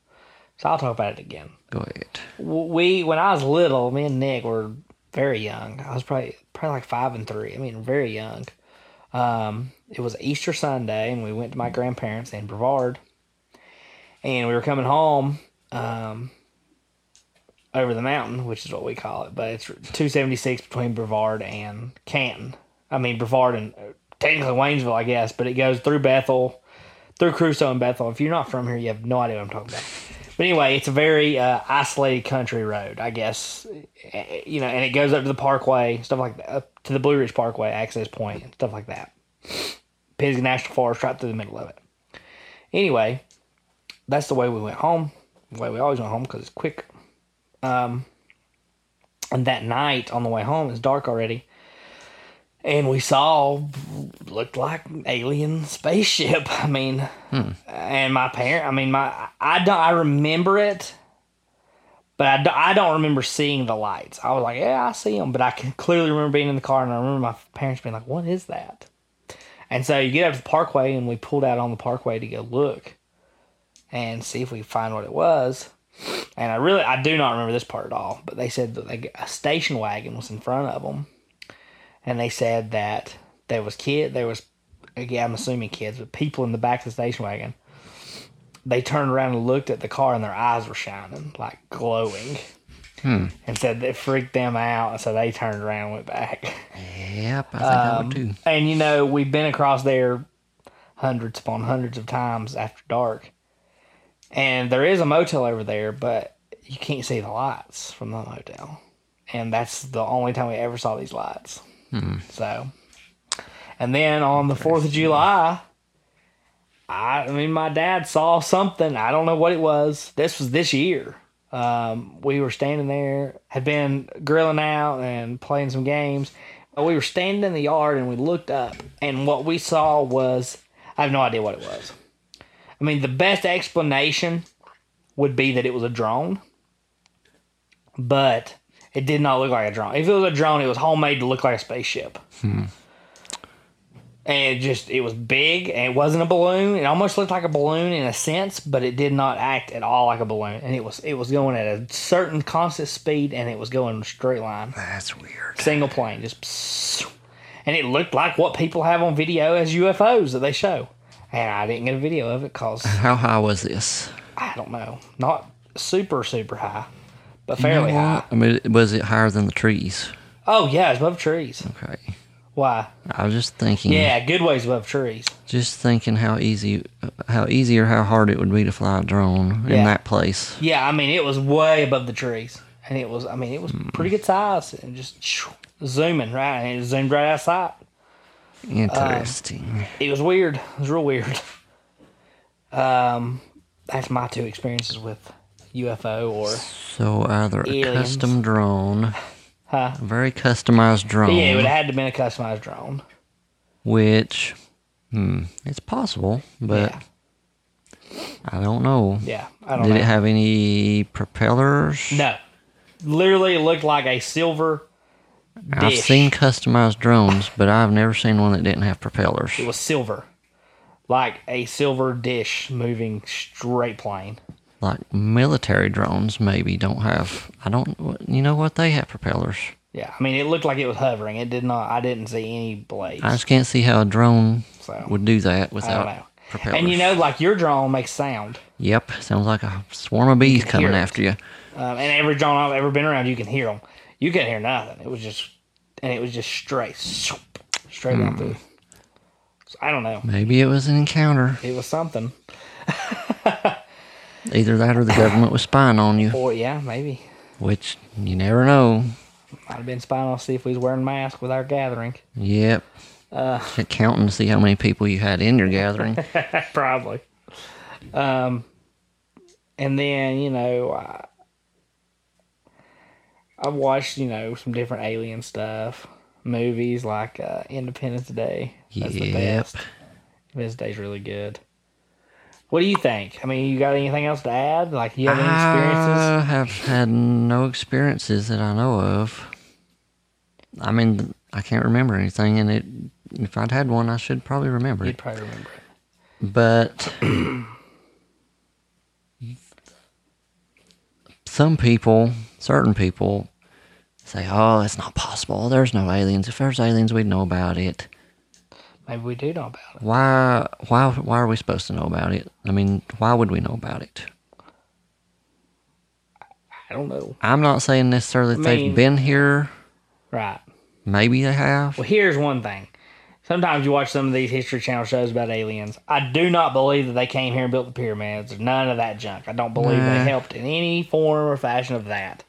So I'll talk about it again. Go ahead. We, when I was little, me and Nick were very young. I was probably, probably like five and three. I mean, very young. Um, it was Easter Sunday, and we went to my grandparents in Brevard. And we were coming home um, over the mountain, which is what we call it, but it's 276 between Brevard and Canton. I mean, Brevard and uh, technically Waynesville, I guess, but it goes through Bethel, through Cruso and Bethel. If you're not from here, you have no idea what I'm talking about. But anyway, it's a very uh, isolated country road, I guess. Eh, You know, and it goes up to the Parkway, stuff like that, up to the Blue Ridge Parkway access point, and stuff like that. Pisgah National Forest, right through the middle of it. Anyway, that's the way we went home. The way we always went home because it's quick. Um, and that night on the way home, it's dark already, and we saw looked like alien spaceship. I mean, and my parent. I mean, my I don't. I remember it, but I, don't- I don't remember seeing the lights. I was like, yeah, I see them, but I can clearly remember being in the car, and I remember my parents being like, what is that? And so you get up to the parkway, and we pulled out on the parkway to go look and see if we find what it was. And I really, I do not remember this part at all. But they said that they, a station wagon was in front of them, and they said that there was kid, there was, again, I'm assuming kids, but people in the back of the station wagon. They turned around and looked at the car, and their eyes were shining, like glowing, and said that freaked them out. So they turned around and went back. Yep, I think I Um, would too. And you know, we've been across there hundreds upon hundreds of times after dark. And there is a motel over there, but you can't see the lights from the motel. And that's the only time we ever saw these lights. So, and then on the 4th of July, I, I mean, my dad saw something. I don't know what it was. This was this year. Um, we were standing there, had been grilling out and playing some games. We were standing in the yard and we looked up, and what we saw was I have no idea what it was. I mean, the best explanation would be that it was a drone, but it did not look like a drone. If it was a drone, it was homemade to look like a spaceship. Hmm. and it just it was big and it wasn't a balloon. It almost looked like a balloon in a sense, but it did not act at all like a balloon. And it was it was going at a certain constant speed, and it was going in a straight line, That's weird. single plane, just. And it looked like what people have on video as UFOs that they show. And I didn't get a video of it because How high was this? I don't know, not super super high, but You know fairly high. I mean, was it higher than the trees? Oh yeah, it's above trees. Okay. Why? I was just thinking. Yeah, good ways above trees. Just thinking how easy, how easy or how hard it would be to fly a drone Yeah. in that place. Yeah, I mean it was way above the trees, and it was. I mean it was hmm. pretty good size, and just zooming right, and it zoomed right outside. Interesting. It was weird. It was real weird. Um, that's my two experiences with UFO or so either a aliens. custom drone, huh? a very customized drone, Yeah, it would have had to been a customized drone. which, hmm, it's possible, but Yeah, I don't know. yeah. I don't Did know. it have any propellers? no, literally, it looked like a silver I've seen customized drones, but I've never seen one that didn't have propellers. It was silver, like a silver dish moving straight plane. Like military drones, maybe don't have. I don't. You know what? They have propellers. Yeah, I mean, it looked like it was hovering. It did not. I didn't see any blades. I just can't see how a drone So would do that without propellers. And you know, like your drone makes sound, Yep, sounds like a swarm of bees coming after you. um, and every drone I've ever been around, you can hear them. You couldn't hear nothing. It was just, and it was just straight, swoop, straight Hmm. down through. So I don't know. Maybe it was an encounter. It was something. Either that or the government was spying on you, Or yeah, maybe which you never know. might have been spying on to see if we was wearing masks with our gathering. Yep. Uh. Counting to see how many people you had in your gathering. Probably. Um, and then you know, I, I've watched you know some different alien stuff, movies like uh, Independence Day. That's the Yep. best. Independence Day's really good. What do you think? I mean, you got anything else to add? Like, you have any experiences? I have had no experiences that I know of. I mean, I can't remember anything, and it. If I'd had one, I should probably remember it. You'd probably remember it. But some people, certain people, say, "Oh, it's not possible. There's no aliens. If there's aliens, we'd know about it." Maybe we do know about it. Why? Why? Why are we supposed to know about it? I mean, why would we know about it? I don't know. I'm not saying necessarily that I mean- they've been here. Right. Maybe they have. Well, here's one thing. Sometimes you watch some of these History Channel shows about aliens. I do not believe that they came here and built the pyramids. There's none of that junk. I don't believe Nah. they helped in any form or fashion of that.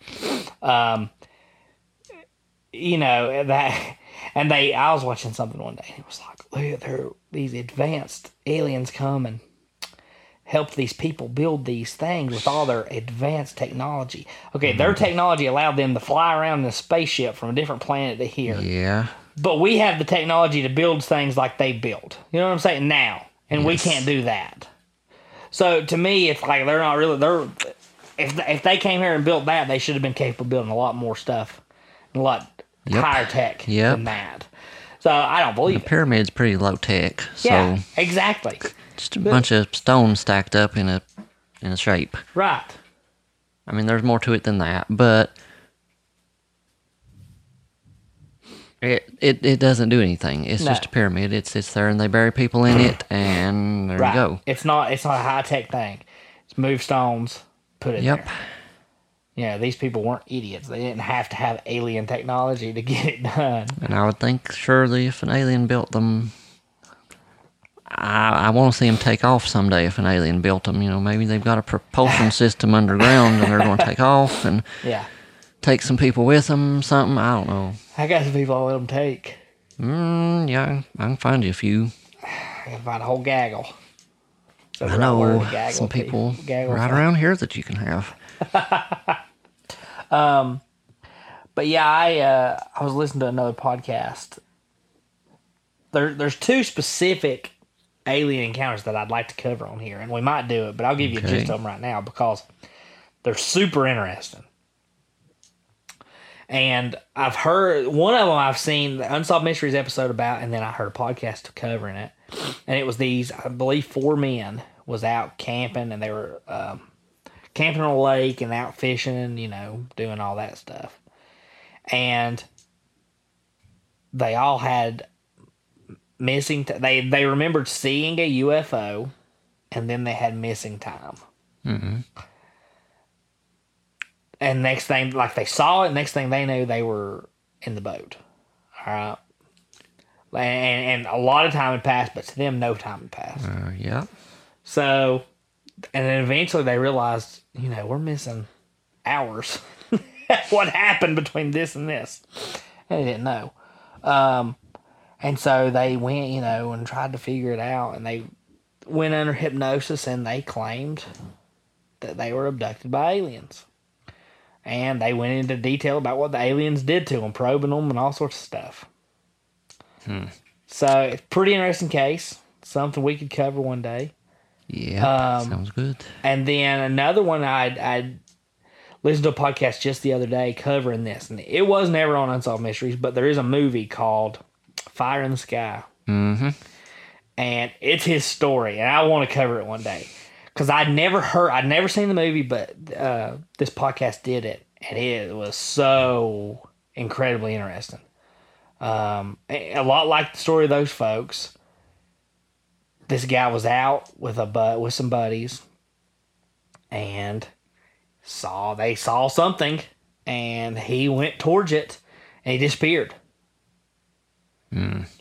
Um, you know that, and they. I was watching something one day. and It was like, look, there these advanced aliens come and help these people build these things with all their advanced technology. Okay, their technology allowed them to fly around in a spaceship from a different planet to here. Yeah. But we have the technology to build things like they built. You know what I'm saying? Now. And we can't do that. So to me, it's like they're not really, they're, if, if they came here and built that, they should have been capable of building a lot more stuff, a lot Yep. higher tech Yep. than that. So I don't believe the Pyramid's pretty low tech. So Yeah, exactly. just a bunch of stones stacked up in a in a shape. Right. I mean, there's more to it than that, but it it, it doesn't do anything. It's No. just a pyramid. It sits there and they bury people in it, and there Right. you go. It's not, it's not a high tech thing. It's move stones, put it Yep. there. Know, these people weren't idiots. They didn't have to have alien technology to get it done. And I would think surely if an alien built them, I, I want to see them take off someday. If an alien built them, you know, maybe they've got a propulsion system underground and they're going to take off and Yeah. Take some people with them. Something I don't know. I got some people I'll let them take. Mm, yeah, I can find you a few. I can find a whole gaggle. So I know some people right around here that you can have. um, But yeah, I uh, I was listening to another podcast. There, there's two specific alien encounters that I'd like to cover on here, and we might do it, but I'll give you a gist of them right now because they're super interesting. And I've heard one of them I've seen the Unsolved Mysteries episode about, and then I heard a podcast covering it. And it was these, I believe, four men was out camping, and they were um, camping on a lake and out fishing, you know, doing all that stuff. And they all had missing. T- they they remembered seeing a UFO, and then they had missing time. Mm-hmm. And next thing, like they saw it, next thing they knew, they were in the boat. All right. And, and a lot of time had passed, but to them, no time had passed. Uh, yeah. So, and then eventually they realized, you know, we're missing hours. what happened between this and this? And they didn't know. Um, and so they went, you know, and tried to figure it out. And they went under hypnosis and they claimed that they were abducted by aliens. And they went into detail about what the aliens did to them, probing them and all sorts of stuff. So it's pretty interesting case. Something we could cover one day. Yeah. Um, sounds good. And then another one I'd, I'd listened to a podcast just the other day covering this. And it was never on Unsolved Mysteries, but there is a movie called Fire in the Sky. Mm-hmm. And it's his story. And I want to cover it one day. Because I'd never heard, I'd never seen the movie, but uh, this podcast did it. And it was so incredibly interesting. Um, a lot like the story of those folks. This guy was out with a bu- with some buddies, and saw they saw something, and he went towards it, and he disappeared.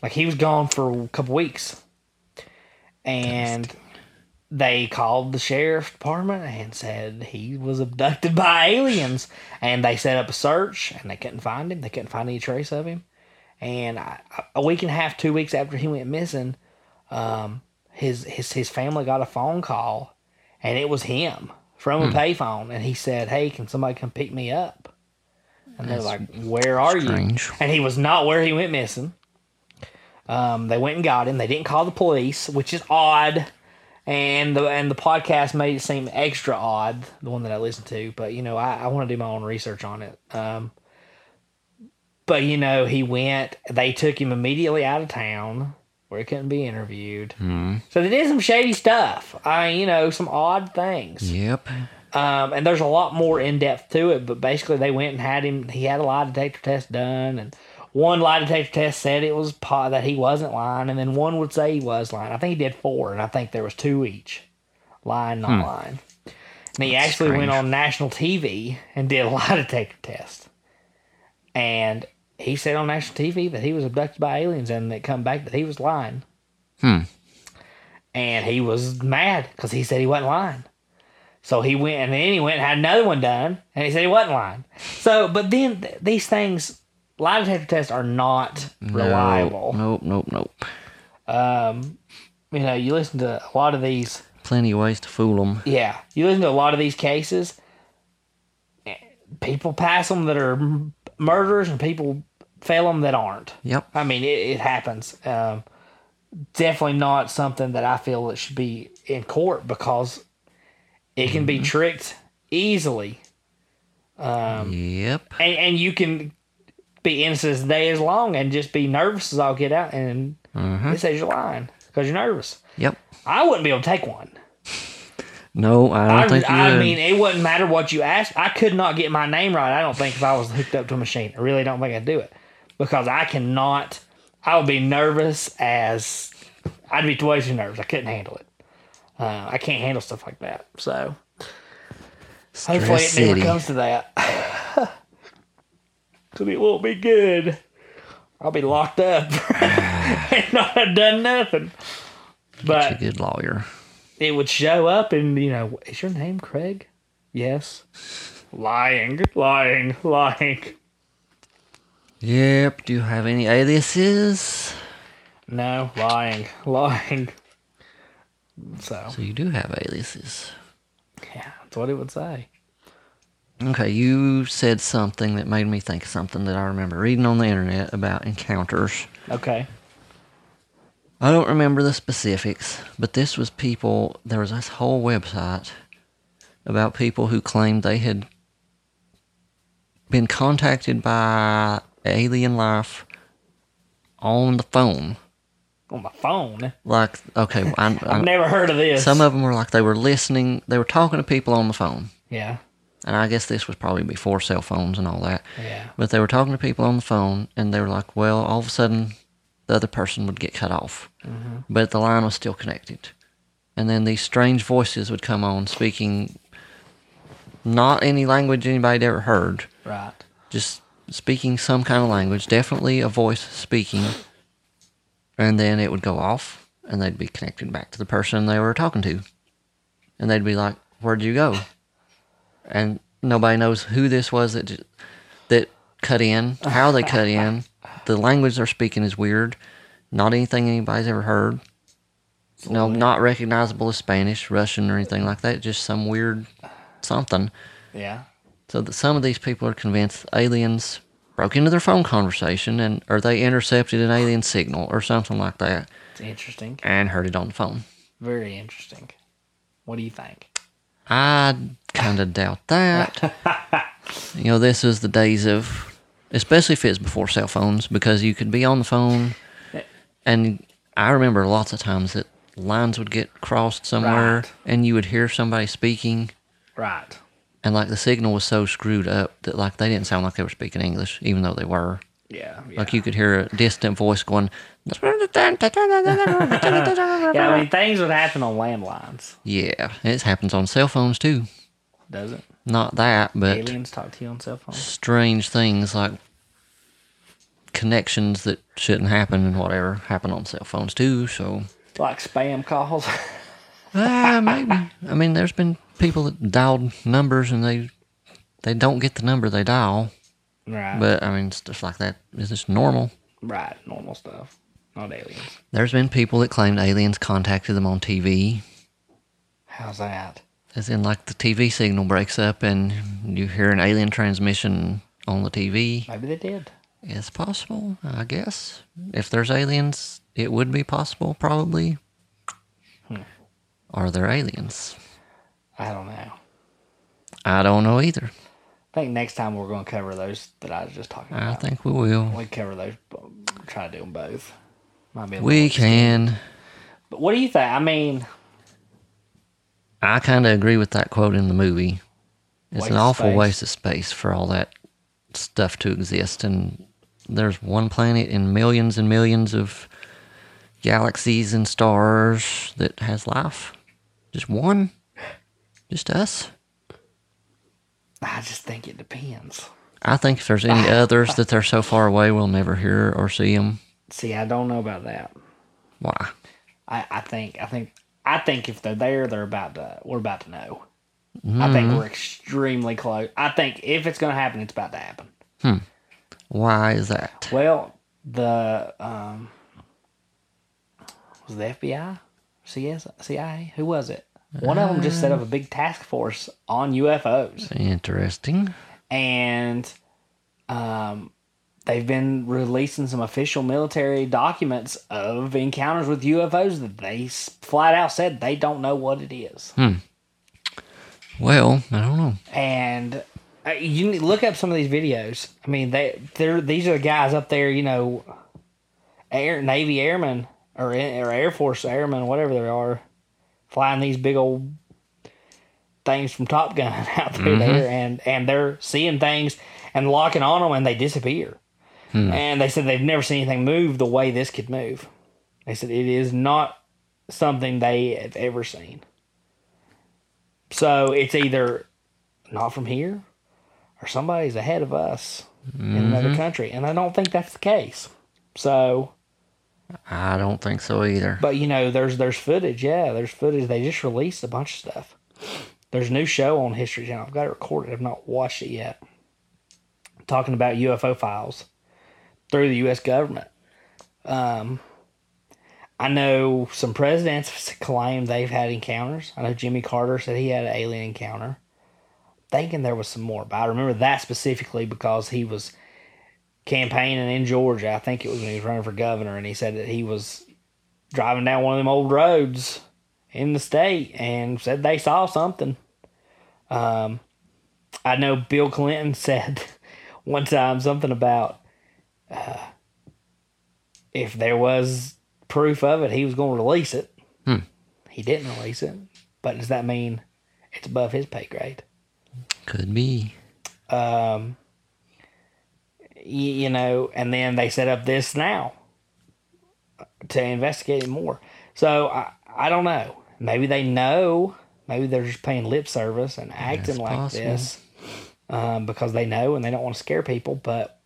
Like he was gone for a couple weeks, and they called the sheriff department and said he was abducted by aliens, and they set up a search, and they couldn't find him. They couldn't find any trace of him, and I, a week and a half, two weeks after he went missing, um, his his his family got a phone call, and it was him from a payphone, and he said, "Hey, can somebody come pick me up?" And they're like, "Where are strange. you?" And he was not where he went missing. Um, they went and got him. They didn't call the police, which is odd. And the and the podcast made it seem extra odd, the one that I listened to. But you know, I, I want to do my own research on it. Um, but you know, he went. They took him immediately out of town where he couldn't be interviewed. So they did some shady stuff. I mean, you know, some odd things. Yep. Um, and there's a lot more in depth to it, but basically they went and had him. He had a lie detector test done, and one lie detector test said it was po- that he wasn't lying, and then one would say he was lying. I think he did four, and I think there was two each, lying, not lying. And he actually went on national TV and did a lie detector test, and he said on national TV that he was abducted by aliens, and it come back that he was lying. Hmm. And he was mad because he said he wasn't lying. So he went and then he went and had another one done, and he said he wasn't lying. So, but then th- these things, lie detector tests are not reliable. Nope, nope, nope. Um, you know, you listen to a lot of these. Plenty of ways to fool them. Yeah, you listen to a lot of these cases. People pass them that are murderers, and people fail them that aren't. Yep. I mean, it, it happens. Um, definitely not something that I feel that should be in court because it can be tricked easily, yep. and and you can be innocent as day is long and just be nervous as all get out, and it says you're lying because you're nervous. Yep. I wouldn't be able to take one. No, I don't I, think you I mean, it wouldn't matter what you asked. I could not get my name right. I don't think if I was hooked up to a machine, I really don't think I'd do it because I cannot. I would be nervous as I'd be way too nervous. I couldn't handle it. Uh, I can't handle stuff like that. So hopefully it never City. comes to that. Cause it won't be good. I'll be locked up and not have done nothing. But a good lawyer. it would show up and you know is your name craig yes lying lying lying Yep. Do you have any aliases? no lying lying so So you do have aliases. yeah that's what it would say Okay, you said something that made me think of something that I remember reading on the internet about encounters. okay I don't remember the specifics, but this was people. There was this whole website about people who claimed they had been contacted by alien life on the phone. On my phone. Like, okay, I, I've never heard of this. some of them were like they were listening, they were talking to people on the phone. yeah. And I guess this was probably before cell phones and all that. Yeah. But they were talking to people on the phone, and they were like, well, all of a sudden, the other person would get cut off. Mm-hmm. But the line was still connected. And then these strange voices would come on speaking not any language anybody'd ever heard, Right. just speaking some kind of language, definitely a voice speaking. And then it would go off, and they'd be connected back to the person they were talking to. And they'd be like, Where'd you go? And nobody knows who this was that, that cut in, how they cut in. The language they're speaking is weird. Not anything anybody's ever heard. No, not recognizable as Spanish, Russian, or anything like that. Just some weird something. Yeah. So that some of these people are convinced aliens broke into their phone conversation and or they intercepted an alien signal or something like that It's interesting. and heard it on the phone. Very interesting. What do you think? I kind of doubt that. you know, this was the days of, especially if it's before cell phones, because you could be on the phone, eh. and I remember lots of times that lines would get crossed somewhere, Right. and you would hear somebody speaking, Right. and like the signal was so screwed up that like they didn't sound like they were speaking English, even though they were. Yeah. yeah. Like you could hear a distant voice going. Yeah, I mean, things would happen on landlines, yeah, it happens on cell phones too. does it? Not that, but Aliens talk to you on cell phones. strange things like connections that shouldn't happen and whatever happen on cell phones too. So, Like spam calls. ah, maybe. I mean, there's been people that dialed numbers and they they don't get the number they dial. Right. But I mean, stuff like that is just normal. right. Normal stuff. Not aliens. There's been people that claimed aliens contacted them on TV. How's that? As in, like the TV signal breaks up and you hear an alien transmission on the TV. Maybe they did. It's possible, I guess. If there's aliens, it would be possible, probably. Hmm. Are there aliens? I don't know. I don't know either. I think next time we're going to cover those that I was just talking about. I think we will. we cover those. but Try to do them both. Might be We can. But what do you think? I mean, I kind of agree with that quote in the movie. It's an awful space. waste of space for all that stuff to exist. And there's one planet in millions and millions of galaxies and stars that has life. Just one. Just us. I just think it depends. I think if there's any others that they're so far away, we'll never hear or see them. See, I don't know about that. Why? I, I think I think I think if they're there, they're about to. We're about to know. I think we're extremely close. I think if it's going to happen, it's about to happen. Hmm. Why is that? Well, the um, was the FBI, CS, CIA? Who was it? One of them just set up a big task force on UFOs, Interesting. and um, they've been releasing some official military documents of encounters with UFOs that they flat out said they don't know what it is. Hmm. Well, I don't know. and uh, you need, look up some of these videos. I mean, they they're these are the guys up there, you know, air Navy airmen or or Air Force airmen, whatever they are, flying these big old things from Top Gun out there, mm-hmm. there and and they're seeing things and locking on them, and they disappear. Hmm. And they said they've never seen anything move the way this could move. They said it is not something they have ever seen. So it's either not from here or somebody's ahead of us in another mm-hmm. country. And I don't think that's the case. So, I don't think so either. but you know, there's there's footage. Yeah, there's footage. They just released a bunch of stuff. There's a new show on History Channel. I've got it recorded. I've not watched it yet. Talking about UFO files through the U.S. government. Um, I know some presidents claim they've had encounters. I know Jimmy Carter said he had an alien encounter. Thinking there was some more, but I remember that specifically because he was campaigning in Georgia. I think it was when he was running for governor, and he said that he was driving down one of them old roads in the state and said they saw something. Um, I know Bill Clinton said one time something about uh, if there was proof of it, he was going to release it. Hmm. He didn't release it, but does that mean it's above his pay grade? Could be. Um, you know, and then they set up this now to investigate it more. So I, I don't know. Maybe they know. Maybe they're just paying lip service and acting That's like possible. this um, because they know and they don't want to scare people. But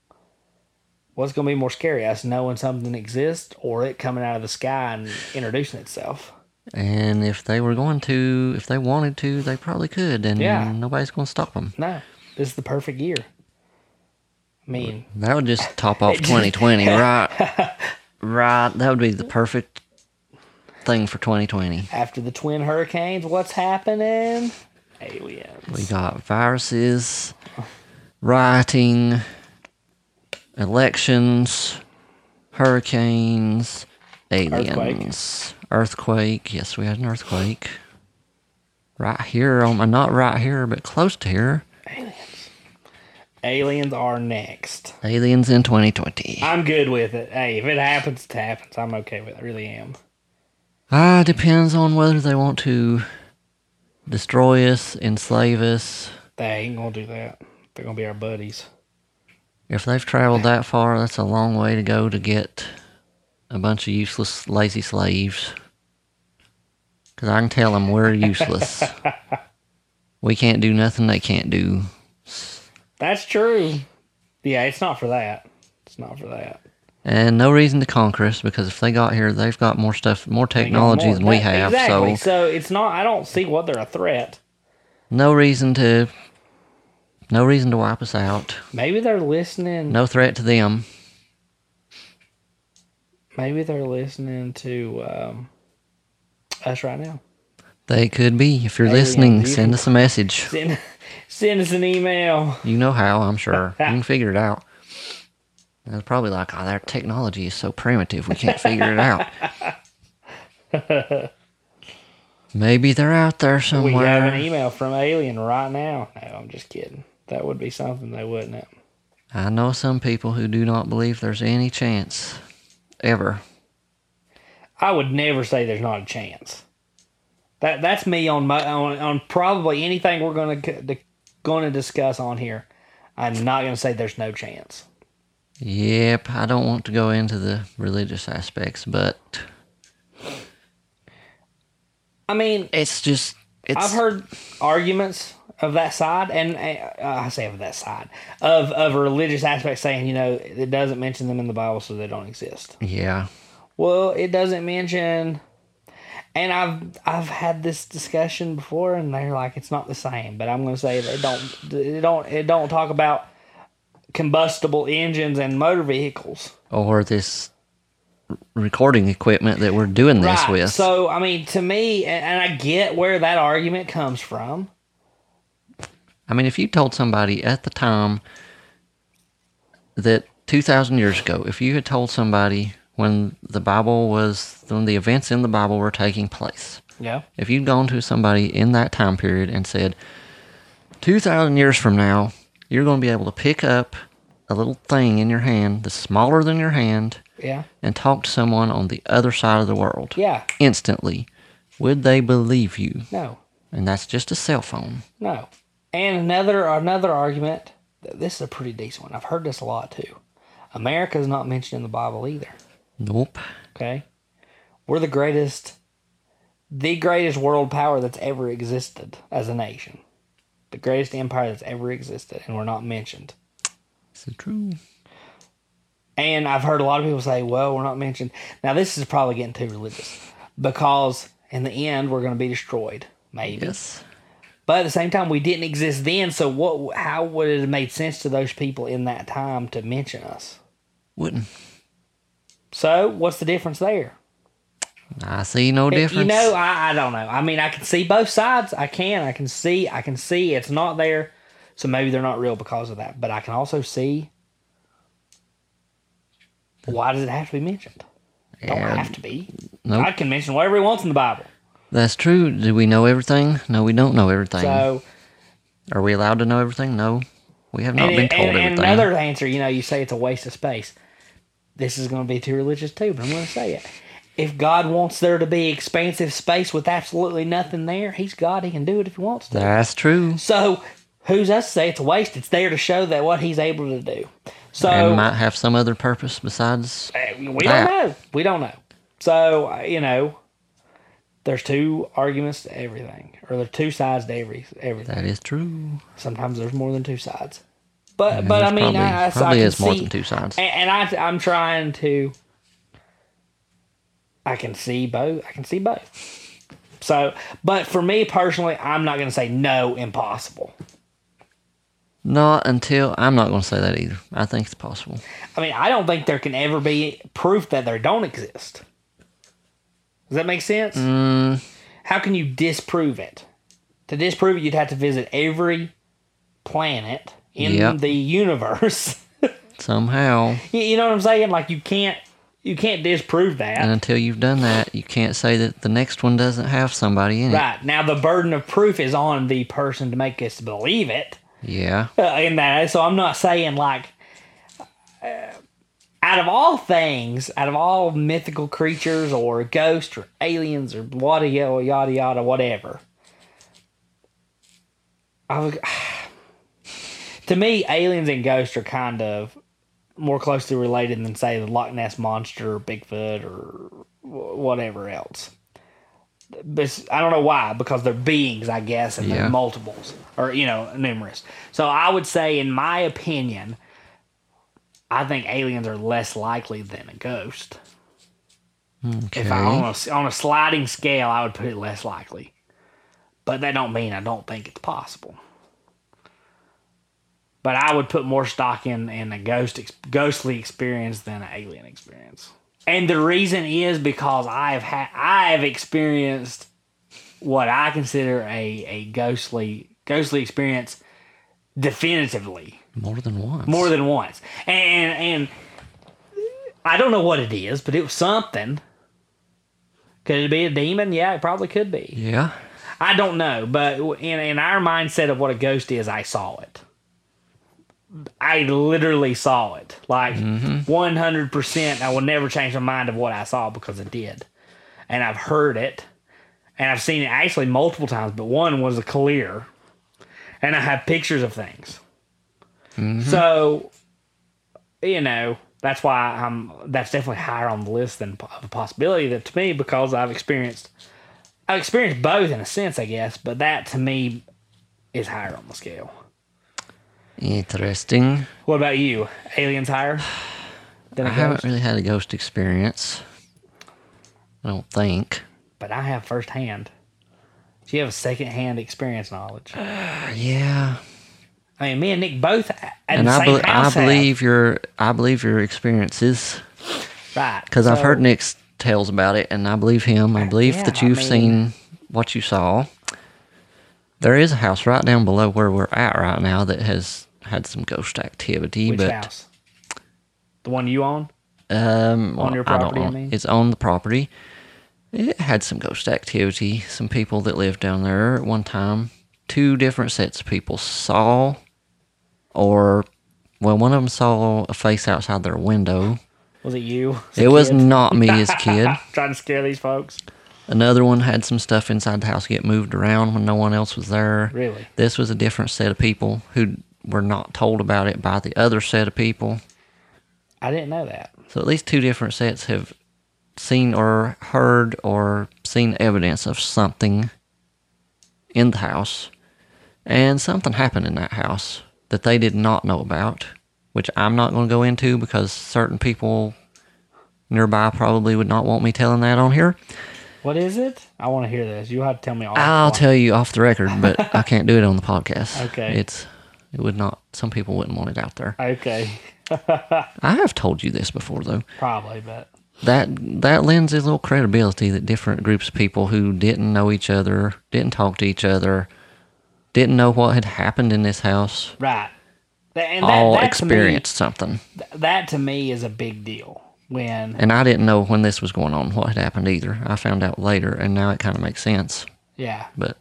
what's going to be more scary, us knowing something exists or it coming out of the sky and introducing itself? And if they were going to, if they wanted to, they probably could, and Yeah. nobody's going to stop them. No, this is the perfect year. Mean, That would just top off 2020, right? Right. That would be the perfect thing for 2020. after the twin hurricanes, what's happening? Aliens. We got viruses, rioting, elections, hurricanes, aliens, earthquake. Yes, we had an earthquake. Right here, on my not right here, but close to here. Aliens. Aliens are next. Aliens in 2020. I'm good with it. Hey, if it happens, it happens. I'm okay with it. I really am. Ah, depends on whether they want to destroy us, enslave us. They ain't gonna do that. They're gonna be our buddies. If they've traveled that far, that's a long way to go to get a bunch of useless, lazy slaves. Because I can tell them we're useless. we can't do nothing they can't do. That's true. Yeah, it's not for that. It's not for that. And no reason to conquer us because if they got here, they've got more stuff, more technology more- than we have. Exactly. So So it's not. I don't see what they're a threat. no reason to, no reason to wipe us out. Maybe they're listening. No threat to them. Maybe they're listening to um, us right now. They could be. If you're Aliens, listening, send us a message. Send, send us an email. You know how, I'm sure. you can figure it out. And It's probably like, oh, their technology is so primitive, we can't figure it out. Maybe they're out there somewhere. We have an email from Alien right now. No, I'm just kidding. That would be something, though, wouldn't it? I know some people who do not believe there's any chance, ever. I would never say there's not a chance. That that's me on my on, on probably anything we're going to going to discuss on here. I'm not going to say there's no chance. Yep, I don't want to go into the religious aspects, but I mean, it's just, it's. I've heard arguments of that side, and uh, I say of that side of of religious aspect, saying you know it doesn't mention them in the Bible, so they don't exist. Yeah, Well, it doesn't mention, and I've I've had this discussion before, and they're like it's not the same. But I'm going to say they don't it don't it don't talk about combustible engines and motor vehicles. or this recording equipment that we're doing this right. with. So I mean, to me, and, and I get where that argument comes from. I mean, if you told somebody at the time that 2,000 years ago, if you had told somebody when the Bible was, when the events in the Bible were taking place, Yeah. if you'd gone to somebody in that time period and said, 2,000 years from now, you're going to be able to pick up a little thing in your hand that's smaller than your hand Yeah. and talk to someone on the other side of the world Yeah. instantly, would they believe you? No. And that's just a cell phone. No. And another another argument. This is a pretty decent one. I've heard this a lot too. America is not mentioned in the Bible either. Nope. Okay. We're the greatest, the greatest world power that's ever existed as a nation. The greatest empire that's ever existed, and we're not mentioned. Is it true? And I've heard a lot of people say, well, we're not mentioned. Now, this is probably getting too religious because in the end, we're going to be destroyed. Maybe. Yes. But at the same time, we didn't exist then. So, what? how would it have made sense to those people in that time to mention us? Wouldn't. So, what's the difference there? I see no difference. You know, I, I don't know. I mean, I can see both sides. I can. I can see. I can see it's not there. So maybe they're not real because of that. But I can also see. Why does it have to be mentioned? It don't Yeah. have to be. Nope. God can mention whatever he wants in the Bible. That's true. Do we know everything? No, we don't know everything. So Are we allowed to know everything? No. We have not and, been and- told and everything. another answer, you know, you say it's a waste of space. This is going to be too religious too, but I'm going to say it. If God wants there to be expansive space with absolutely nothing there, He's God. He can do it if He wants to. That's true. So, who's us to say it's a waste? It's there to show that what He's able to do. So, and might have some other purpose besides. uh, we that. don't know. We don't know. So, you know, there's two arguments to everything, or there's two sides to every everything. That is true. Sometimes there's more than two sides. But but I mean, probably- I, I, probably I is more see- than two sides. And, and I I'm trying to. I can see both. I can see both. So, but for me personally, I'm not going to say no, impossible. Not until I'm not going to say that either. I think it's possible. I mean, I don't think there can ever be proof that they don't exist. Does that make sense? Mm, How can you disprove it? To disprove it, you'd have to visit every planet in Yep. the universe. somehow, you know what I'm saying? Like you can't you can't disprove that. and until you've done that, you can't say that the next one doesn't have somebody in it. Right. Now the burden of proof is on the person to make us believe it. Yeah. Uh, in that, so I'm not saying like uh, out of all things, out of all mythical creatures or ghosts or aliens or yada yada yada yada whatever. I would, to me, aliens and ghosts are kind of more closely related than say the Loch Ness monster, or Bigfoot, or whatever else. But I don't know why, because they're beings, I guess, and Yeah. they're multiples or you know numerous. So I would say, in my opinion, I think aliens are less likely than a ghost. Okay. If I on a, on a sliding scale, I would put it less likely. But that don't mean I don't think it's possible. But I would put more stock in in a ghost ex- ghostly experience than an alien experience. And the reason is because I've had I have experienced what I consider a, a ghostly ghostly experience definitively More than once. more than once. And and I don't know what it is, but it was something. Could it be a demon? Yeah, it probably could be. Yeah. I don't know, but in in our mindset of what a ghost is, I saw it. I literally saw it, like mm-hmm. one hundred percent. I will never change my mind of what I saw because it did, and I've heard it, and I've seen it actually multiple times. But one was a clear, and I have pictures of things. Mm-hmm. So, you know, that's why I'm. That's definitely higher on the list than of a possibility. That to me, because I've experienced I've experienced both in a sense, I guess, but that to me is higher on the scale. Interesting. What about you? Aliens higher than I haven't really had a ghost experience. I don't think. But I have firsthand. So you have a second-hand experience knowledge. Uh, yeah. I mean, me and Nick both at and the I, same be- I house have. believe your I believe your experiences right because I've heard Nick's tales about it, and I believe him. I uh, believe yeah, that you've mean- seen what you saw. There is a house right down below where we're at right now that has had some ghost activity, Which but house? The one you own? um, On your I don't property, I mean? It's on the property. It had some ghost activity. Some people that lived down there at one time. Two different sets of people saw, or well, one of them saw a face outside their window. Was it you? It was kid? not me as a kid. Trying to scare these folks. Another one had some stuff inside the house get moved around when no one else was there. Really? This was a different set of people who were not told about it by the other set of people. I didn't know that. So at least two different sets have seen or heard or seen evidence of something in the house. And something happened in that house that they did not know about, which I'm not going to go into because certain people nearby probably would not want me telling that on here. What is it? I want to hear this. You have to tell me all. I'll tell you off the record, but I can't do it on the podcast. Okay. It's it would not some people wouldn't want it out there. Okay, I have told you this before though. probably, but That that lends a little credibility that different groups of people who didn't know each other, didn't talk to each other, didn't know what had happened in this house, right. And that, all that experienced something. To that to me is a big deal. When And I didn't know when this was going on what had happened either. I found out later and now it kind of makes sense. yeah, But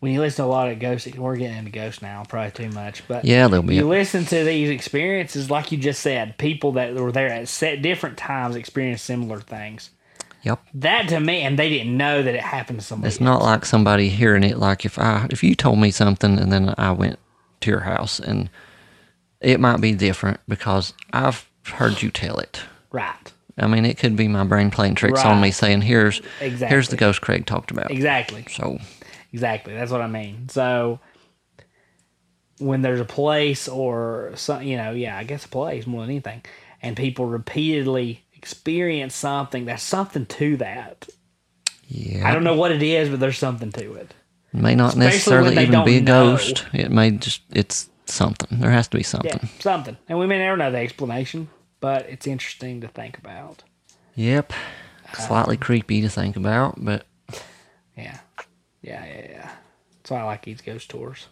when you listen to a lot of ghosts, we're getting into ghosts now, probably too much. But Yeah, there'll be you a- listen to these experiences, like you just said, people that were there at set different times experienced similar things. Yep. That to me, and they didn't know that it happened to somebody. It's not like somebody hearing it. Like if I, if you told me something and then I went to your house and it might be different because I've heard you tell it. right. I mean, it could be my brain playing tricks on me saying, "Here's, here's the ghost Craig talked about." Exactly. So, Exactly. That's what I mean. So when there's a place or some, you know, yeah, I guess a place more than anything, and people repeatedly experience something, there's something to that. yeah, I don't know what it is, but there's something to it. It may not Especially necessarily even be a know. ghost. It may just it's something. There has to be Yeah, something. something. And we may never know the explanation, but it's interesting to think about. Yep. Slightly creepy to think about, but Yeah. Yeah, yeah, yeah. That's why I like these ghost tours.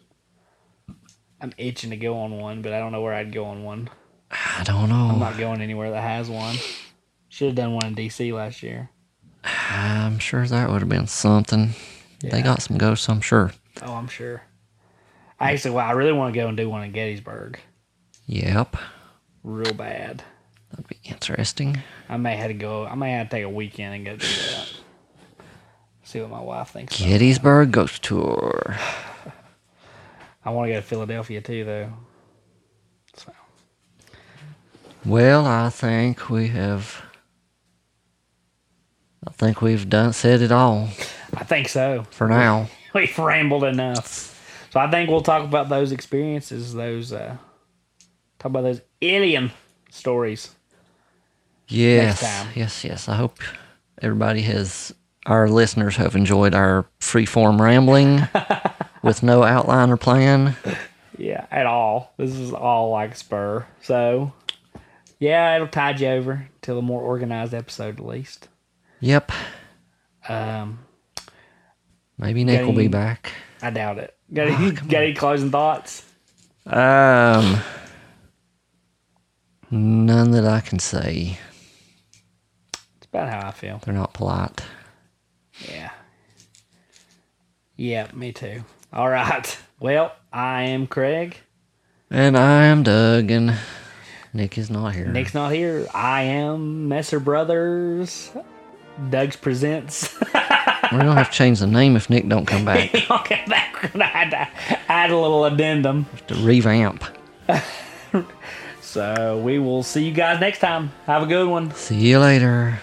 I'm itching to go on one, but I don't know where I'd go on one. I don't know. I'm not going anywhere that has one. Should have done one in DC last year. I'm sure that would have been something. They got some ghosts, I'm sure. Oh, I'm sure. I actually, well, I really want to go and do one in Gettysburg, Yep. real bad. That'd be interesting. I may have to go. I may have to take a weekend and go do that. See what my wife thinks. about. Gettysburg Ghost Tour. I want to go to Philadelphia too, though. So Well, I think we have. I think we've done said it all I think so. for now. We've rambled enough. So I think we'll talk about those experiences, those uh talk about those alien stories. Yes, time. yes, yes. I hope everybody has, our listeners have enjoyed our free-form rambling with no outline or plan. Yeah, at all. This is all like spur. So yeah, it'll tide you over till a more organized episode at least. Yep. Um Maybe Nick will be back. I doubt it. Got any, got any closing thoughts? Um, none that I can say. It's about how I feel. They're not polite. Yeah. Yeah, me too. All right. Well, I am Craig. And I am Doug, and Nick is not here. Nick's not here. I am Messer Brothers. Doug's presents. We're gonna have to change the name if Nick don't come back okay, I had to add a little addendum. to revamp. So we will see you guys next time. Have a good one. See you later.